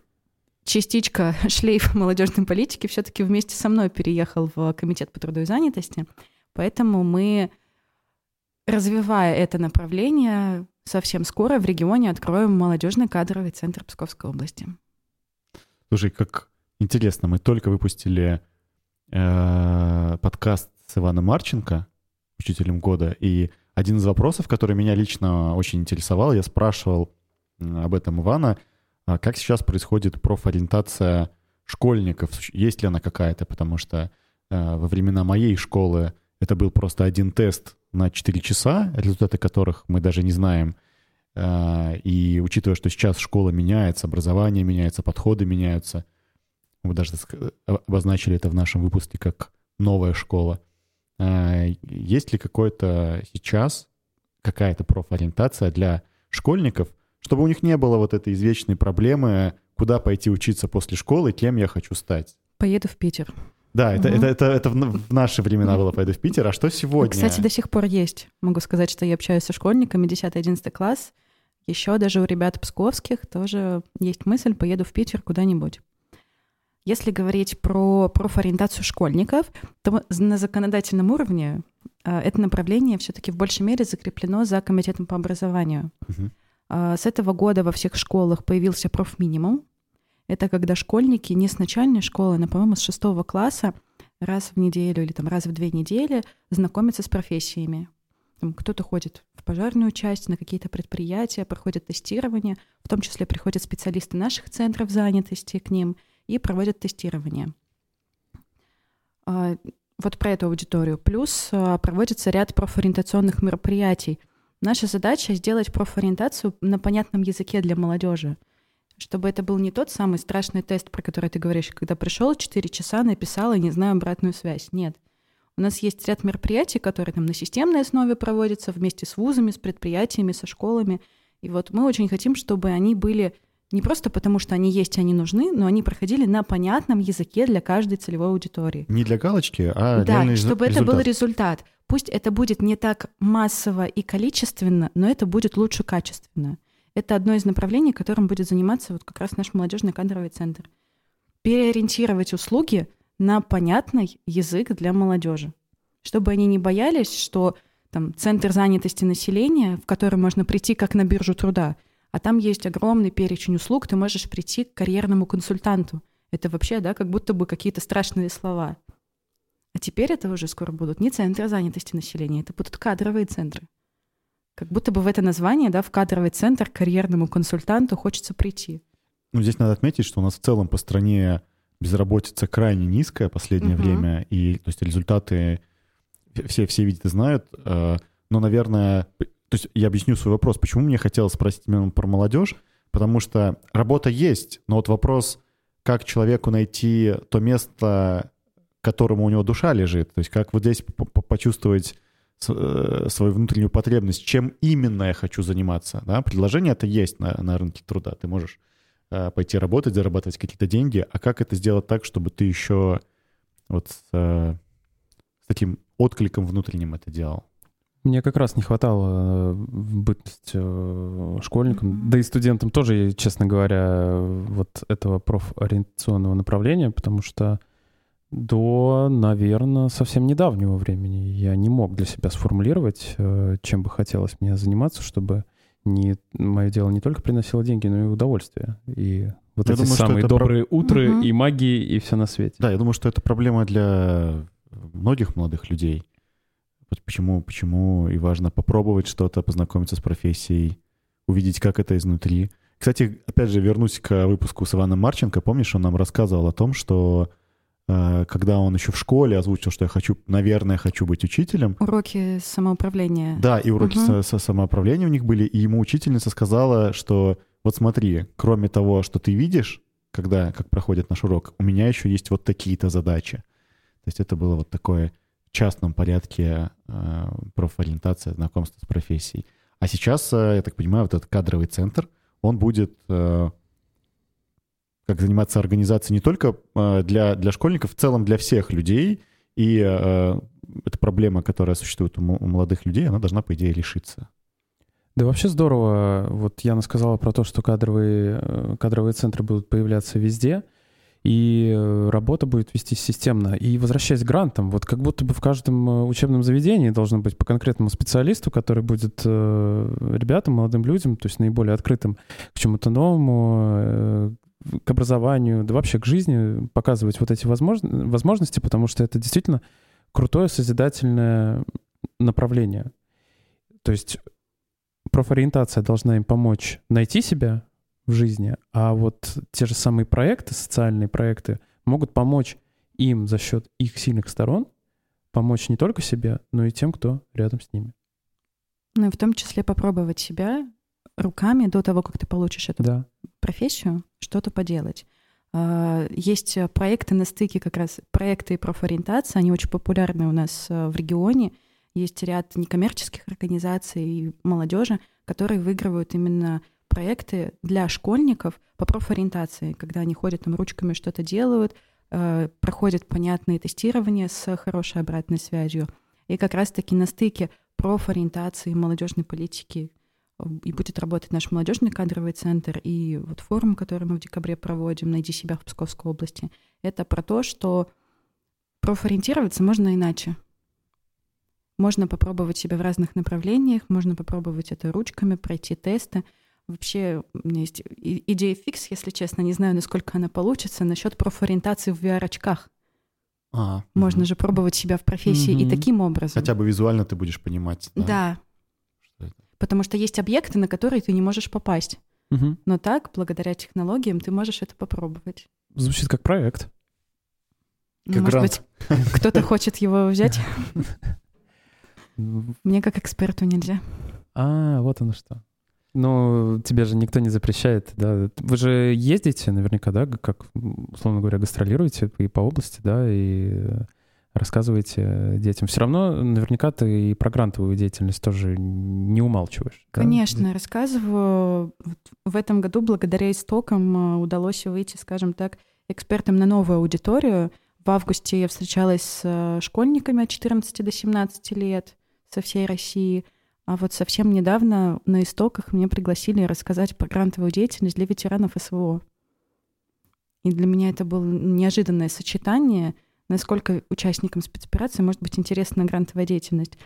частичка [laughs] шлейф молодежной политики все-таки вместе со мной переехал в Комитет по труду и занятости. Поэтому мы, развивая это направление, совсем скоро в регионе откроем молодежный кадровый центр Псковской области. Слушай, как интересно, мы только выпустили э, подкаст с Иваном Марченко, учителем года, и один из вопросов, который меня лично очень интересовал, я спрашивал об этом Ивана, а как сейчас происходит профориентация школьников, есть ли она какая-то, потому что э, во времена моей школы это был просто один тест на 4 часа, результаты которых мы даже не знаем, а, и учитывая, что сейчас школа меняется, образование меняется, подходы меняются, мы даже обозначили это в нашем выпуске как новая школа. А, есть ли какой-то сейчас какая-то профориентация для школьников, чтобы у них не было вот этой извечной проблемы, куда пойти учиться после школы, кем я хочу стать? Поеду в Питер. Да, это, угу. это, это, это в наши времена было «Пойду в Питер». А что сегодня? Кстати, до сих пор есть. Могу сказать, что я общаюсь со школьниками 10-11 класс — еще даже у ребят псковских тоже есть мысль, поеду в Питер куда-нибудь. Если говорить про профориентацию школьников, то на законодательном уровне э, это направление все-таки в большей мере закреплено за комитетом по образованию. Uh-huh. С этого года во всех школах появился профминимум. Это когда школьники не с начальной школы, но, по-моему, с шестого класса раз в неделю или там раз в две недели знакомиться с профессиями. Кто-то ходит в пожарную часть, на какие-то предприятия, проходит тестирование, в том числе приходят специалисты наших центров занятости к ним и проводят тестирование. А, вот про эту аудиторию. Плюс а, проводится ряд профориентационных мероприятий. Наша задача сделать профориентацию на понятном языке для молодежи, чтобы это был не тот самый страшный тест, про который ты говоришь, когда пришел 4 часа, написал и не знаю обратную связь. Нет. У нас есть ряд мероприятий, которые там на системной основе проводятся вместе с вузами, с предприятиями, со школами. И вот мы очень хотим, чтобы они были не просто потому, что они есть и они нужны, но они проходили на понятном языке для каждой целевой аудитории. Не для галочки, а Да, реальный чтобы результат. это был результат. Пусть это будет не так массово и количественно, но это будет лучше качественно. Это одно из направлений, которым будет заниматься вот как раз наш молодежный кадровый центр. Переориентировать услуги на понятный язык для молодежи, чтобы они не боялись, что там центр занятости населения, в который можно прийти как на биржу труда, а там есть огромный перечень услуг, ты можешь прийти к карьерному консультанту. Это вообще, да, как будто бы какие-то страшные слова. А теперь это уже скоро будут не центры занятости населения, это будут кадровые центры. Как будто бы в это название, да, в кадровый центр карьерному консультанту хочется прийти. Ну, здесь надо отметить, что у нас в целом по стране безработица крайне низкая в последнее Мгм. время, и то есть результаты все, все видят и знают, э, но, наверное, то есть я объясню свой вопрос, почему мне хотелось спросить именно про молодежь, потому что работа есть, но вот вопрос, как человеку найти то место, которому у него душа лежит, то есть как вот здесь по- по- почувствовать э, свою внутреннюю потребность, чем именно я хочу заниматься. Да? Предложение это есть на, на рынке труда. Ты можешь э, пойти работать, зарабатывать какие-то деньги, а как это сделать так, чтобы ты еще вот с, э, с таким откликом внутренним это делал? Мне как раз не хватало э, бытность э, школьником, да и студентам тоже, честно говоря, вот этого профориентационного направления, потому что до, наверное, совсем недавнего времени я не мог для себя сформулировать, э, чем бы хотелось мне заниматься, чтобы не, мое дело не только приносило деньги, но и удовольствие. И вот Я эти думаю, самые это про- добрые утры Мгм. и магии, и все на свете. Да, я думаю, что это проблема для многих молодых людей. Вот почему, почему и важно попробовать что-то, познакомиться с профессией, увидеть, как это изнутри. Кстати, опять же, вернусь к выпуску с Иваном Марченко. Помнишь, он нам рассказывал о том, что э, когда он еще в школе озвучил, что я хочу, наверное, хочу быть учителем, Уроки самоуправления. да, и уроки Мгм. со, самоуправления у них были, и ему учительница сказала, что вот смотри, кроме того, что ты видишь, когда, как проходит наш урок, у меня еще есть вот такие-то задачи. То есть это было вот такое частном порядке э, профориентация, знакомство с профессией. А сейчас, э, я так понимаю, вот этот кадровый центр, он будет э, как заниматься организацией не только для, для школьников, в целом для всех людей. И эта проблема, которая существует у мо- у молодых людей, она должна, по идее, решиться. Да вообще здорово. Вот Яна сказала про то, что кадровые, кадровые центры будут появляться везде, и э, работа будет вестись системно. И возвращаясь к грантам, вот как будто бы в каждом э, учебном заведении должно быть по конкретному специалисту, который будет э, ребятам, молодым людям, то есть наиболее открытым к чему-то новому, к образованию, да вообще к жизни показывать вот эти возмож- возможности, потому что это действительно крутое созидательное направление. То есть профориентация должна им помочь найти себя в жизни, а вот те же самые проекты, социальные проекты, могут помочь им за счет их сильных сторон помочь не только себе, но и тем, кто рядом с ними. Ну и в том числе попробовать себя руками до того, как ты получишь эту Да. профессию, что-то поделать. А, Есть проекты на стыке как раз, проекты и профориентация, они очень популярны у нас э, в регионе. Есть ряд некоммерческих организаций и молодежи, которые выигрывают именно проекты для школьников по профориентации, когда они ходят там ручками что-то делают, э, проходят понятные тестирования с хорошей обратной связью. И как раз-таки на стыке профориентации молодежной политики э, и будет работать наш молодежный кадровый центр и вот форум, который мы в декабре проводим «Найди себя в Псковской области». Это про то, что профориентироваться можно иначе. Можно попробовать себя в разных направлениях, можно попробовать это ручками, пройти тесты. Вообще, у меня есть и- идея фикс, если честно, не знаю, насколько она получится, насчет профориентации в VR-очках. А, Можно мгм. же пробовать себя в профессии и Мгм. таким образом. Хотя бы визуально ты будешь понимать. Да. Да, что это. потому что есть объекты, на которые ты не можешь попасть. Мгм. Но так, благодаря технологиям, ты можешь это попробовать. Звучит как проект. Ну, Как Может грант. быть, кто-то хочет его взять. [laughs] Мне как эксперту нельзя. А, вот оно что. Ну, тебе же никто не запрещает, да? Вы же ездите наверняка, да, как, условно говоря, гастролируете и по области, да, и рассказываете детям. Все равно наверняка ты и про грантовую деятельность тоже не умалчиваешь. да? Конечно, рассказываю. Вот В этом году благодаря истокам э, удалось выйти, скажем так, экспертам на новую аудиторию. В августе я встречалась с э, школьниками от 14 до 17 лет со всей России. А вот совсем недавно на истоках меня пригласили рассказать про грантовую деятельность для ветеранов СВО. И для меня это было неожиданное сочетание, насколько участникам спецоперации может быть интересна грантовая деятельность.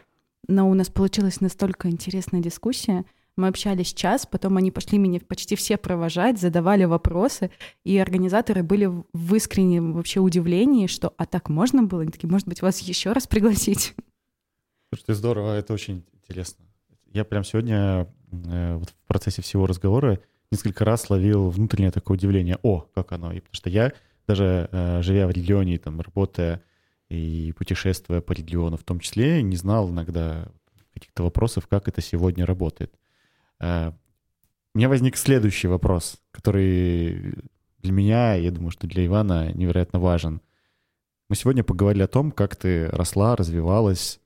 Но у нас получилась настолько интересная дискуссия. Мы общались час, потом они пошли меня почти все провожать, задавали вопросы, и организаторы были в- искреннем вообще удивлении, что «а так можно было?» Они такие, может быть, вас еще раз пригласить? Слушай, здорово, это очень интересно. Я прям сегодня э, вот в процессе всего разговора несколько раз ловил внутреннее такое удивление. О, как оно. И потому что я, даже э, живя в регионе, там, работая и путешествуя по региону в том числе, не знал иногда каких-то вопросов, как это сегодня работает. Э, У меня возник следующий вопрос, который для меня, я думаю, что для Ивана невероятно важен. Мы сегодня поговорили о том, как ты росла, развивалась,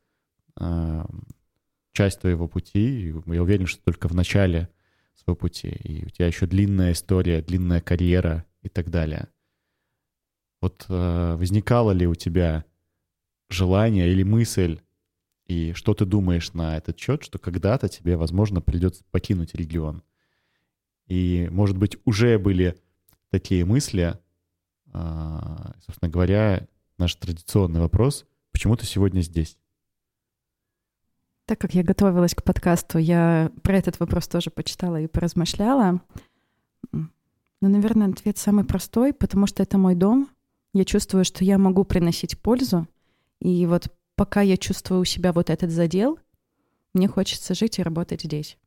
часть твоего пути. и Я уверен, что только в начале своего пути. И у тебя еще длинная история, длинная карьера и так далее. Вот э, возникало ли у тебя желание или мысль, и что ты думаешь на этот счет, что когда-то тебе, возможно, придется покинуть регион? И, может быть, уже были такие мысли, э, собственно говоря, наш традиционный вопрос, почему ты сегодня здесь? Так как я готовилась к подкасту, я про этот вопрос тоже почитала и поразмышляла. М. Ну, наверное, ответ самый простой, потому что это мой дом. Я чувствую, что я могу приносить пользу. И вот пока я чувствую у себя вот этот задел, мне хочется жить и работать здесь.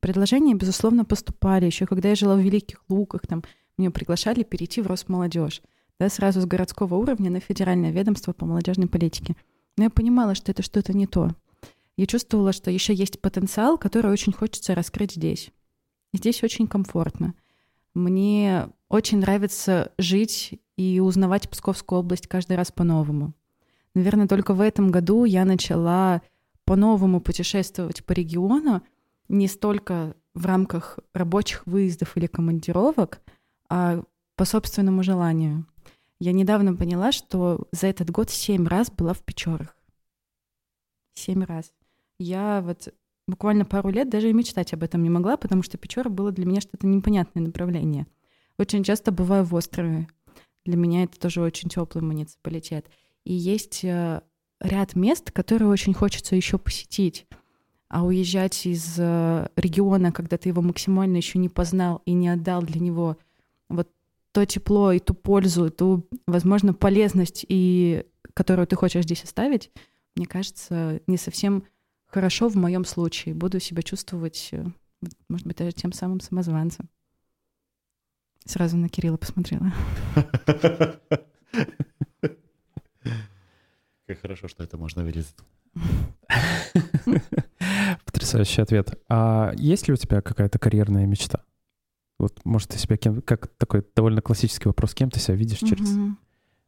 Предложения, безусловно, поступали. Еще когда я жила в Великих Луках, там меня приглашали перейти в Росмолодежь. Да, сразу с городского уровня на федеральное ведомство по молодежной политике. Но я понимала, что это что-то не то. Я чувствовала, что еще есть потенциал, который очень хочется раскрыть здесь. Здесь очень комфортно. Мне очень нравится жить и узнавать Псковскую область каждый раз по-новому. Наверное, только в этом году я начала по-новому путешествовать по региону, не столько в рамках рабочих выездов или командировок, а по собственному желанию. Я недавно поняла, что за этот год семь раз была в Печорах. Семь раз. Я вот буквально пару лет даже и мечтать об этом не могла, потому что Печора было для меня что-то непонятное направление. Очень часто бываю в острове. Для меня это тоже очень теплый муниципалитет. И есть э, ряд мест, которые очень хочется еще посетить. А уезжать из э, региона, когда ты его максимально еще не познал и не отдал для него вот то тепло и ту пользу, ту, возможно, полезность, и, которую ты хочешь здесь оставить, мне кажется, не совсем хорошо в моем случае. Буду себя чувствовать, э, может быть, даже тем самым самозванцем. Сразу на Кирилла посмотрела. Как хорошо, что это можно вырезать. Потрясающий ответ. А есть ли у тебя какая-то карьерная мечта? Вот, может, ты себя кем... Как такой довольно классический вопрос. Кем ты себя видишь через.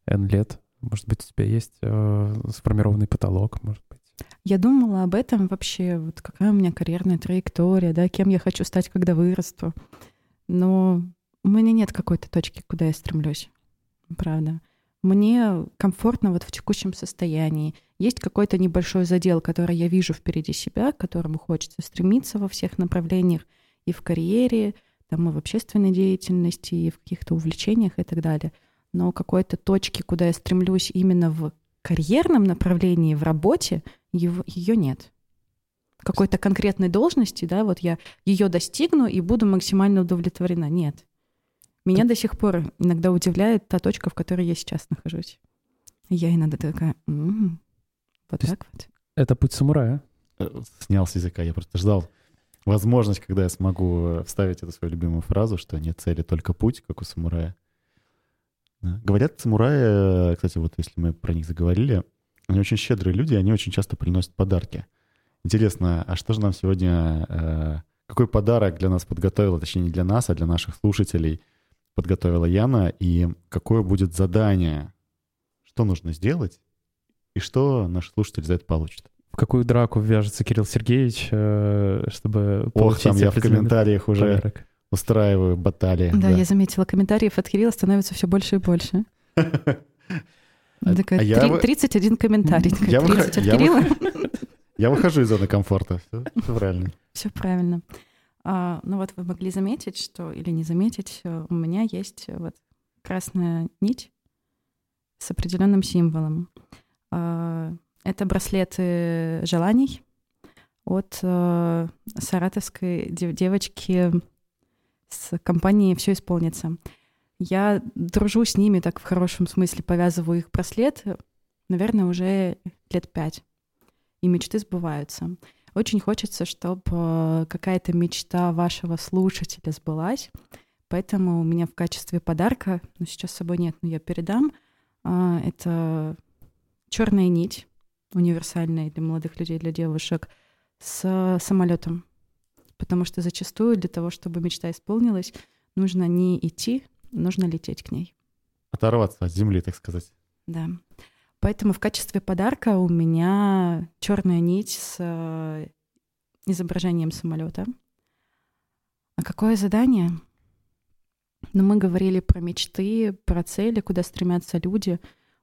N лет? Может быть, у тебя есть э, сформированный потолок, может быть? Я думала об этом вообще, вот какая у меня карьерная траектория, да, кем я хочу стать, когда вырасту. Но у меня нет какой-то точки, куда я стремлюсь. Правда. Мне комфортно вот в текущем состоянии. Есть какой-то небольшой задел, который я вижу впереди себя, к которому хочется стремиться во всех направлениях, и в карьере, там, и в общественной деятельности, и в каких-то увлечениях и так далее. Но какой-то точки, куда я стремлюсь именно в карьерном направлении, в работе, ее нет. Какой-то конкретной должности, да, вот я ее достигну и буду максимально удовлетворена. Нет. Меня до сих пор иногда удивляет та точка, в которой я сейчас нахожусь. Я иногда такая, «М, вот То так вот. Это путь самурая. Э, Снял с языка, я просто ждал возможность, когда я смогу э, вставить эту свою любимую фразу, что нет цели, только путь, как у самурая. Да. Говорят, самураи, э, кстати, вот если мы про них заговорили, они очень щедрые люди, они очень часто приносят подарки. Интересно, а что же нам сегодня, э, какой подарок для нас подготовила, точнее не для нас, а для наших слушателей подготовила Яна, и какое будет задание, что нужно сделать, и что наш слушатель за это получит? В какую драку вяжется Кирилл Сергеевич, э, чтобы Ох, получить там я в комментариях уже подарок? Устраиваю баталии. Да, я заметила, комментариев от Кирилла становится все больше и больше. [laughs] А- Такая, а я «Три- вы- 31 комментарий. Я выход- 30 от я Кирилла. [laughs] Я выхожу из зоны комфорта. Все, правильно. [laughs] Все правильно. А, ну вот вы могли заметить, что или не заметить, э, у меня есть э, вот красная нить с определенным символом. А, это браслеты желаний от э, саратовской дев- девочки с компании «Все исполнится». Я дружу с ними так в хорошем смысле, повязываю их браслеты, наверное, уже лет пять. И мечты сбываются. Очень хочется, чтобы какая-то мечта вашего слушателя сбылась. Поэтому у меня в качестве подарка, ну сейчас с собой нет, но я передам, а, это черная нить, универсальная для молодых людей, для девушек, с самолетом. Потому что зачастую для того, чтобы мечта исполнилась, нужно не идти, нужно лететь к ней. Оторваться от земли, так сказать. Да. Поэтому в качестве подарка у меня черная нить с э, изображением самолета. А какое задание? Ну, мы говорили про мечты, про цели, куда стремятся люди.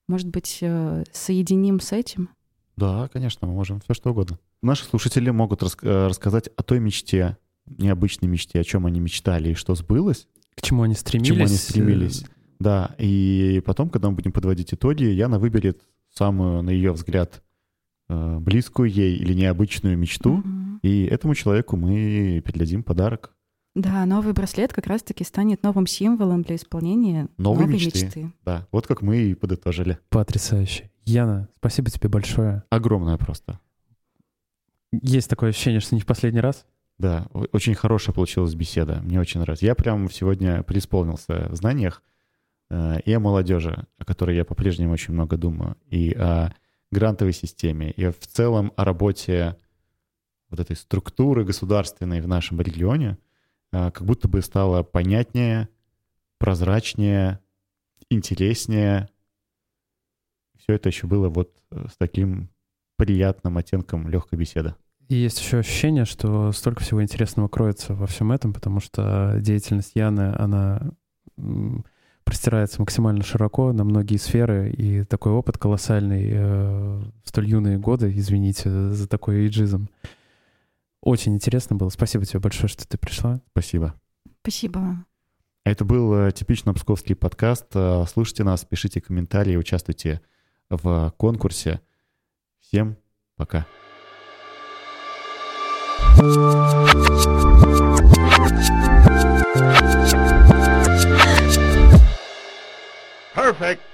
Может быть, э, соединим с этим? Да, конечно, мы можем все что угодно. Наши слушатели могут рас- э, рассказать о той мечте, необычной мечте, о чем они мечтали и что сбылось. К чему они К стремились? чему они стремились. Да, и потом, когда мы будем подводить итоги, Яна выберет самую, на ее взгляд, э, близкую ей или необычную мечту, Мгм. и этому человеку мы передадим подарок. Да, новый браслет как раз-таки станет новым символом для исполнения Новой новой мечты. мечты. Да, вот как мы и подытожили. Потрясающе. Яна, спасибо тебе большое. Огромное просто. Есть такое ощущение, что не в последний раз. Да, очень хорошая получилась беседа. Мне очень нравится. Я прям сегодня преисполнился в знаниях э, и о молодежи, о которой я по-прежнему очень много думаю, и о грантовой системе, и в целом о работе вот этой структуры государственной в нашем регионе, э, как будто бы стало понятнее, прозрачнее, интереснее. Все это еще было вот э, с таким приятным оттенком легкой беседы. И есть еще ощущение, что столько всего интересного кроется во всем этом, потому что деятельность Яны, она простирается максимально широко на многие сферы, и такой опыт колоссальный э, в столь юные годы, извините за такой эйджизм. Очень интересно было. Спасибо тебе большое, что ты пришла. Спасибо. Спасибо. Это был э, типично псковский подкаст. Э, Слушайте нас, пишите комментарии, участвуйте в конкурсе. Всем пока. Perfect.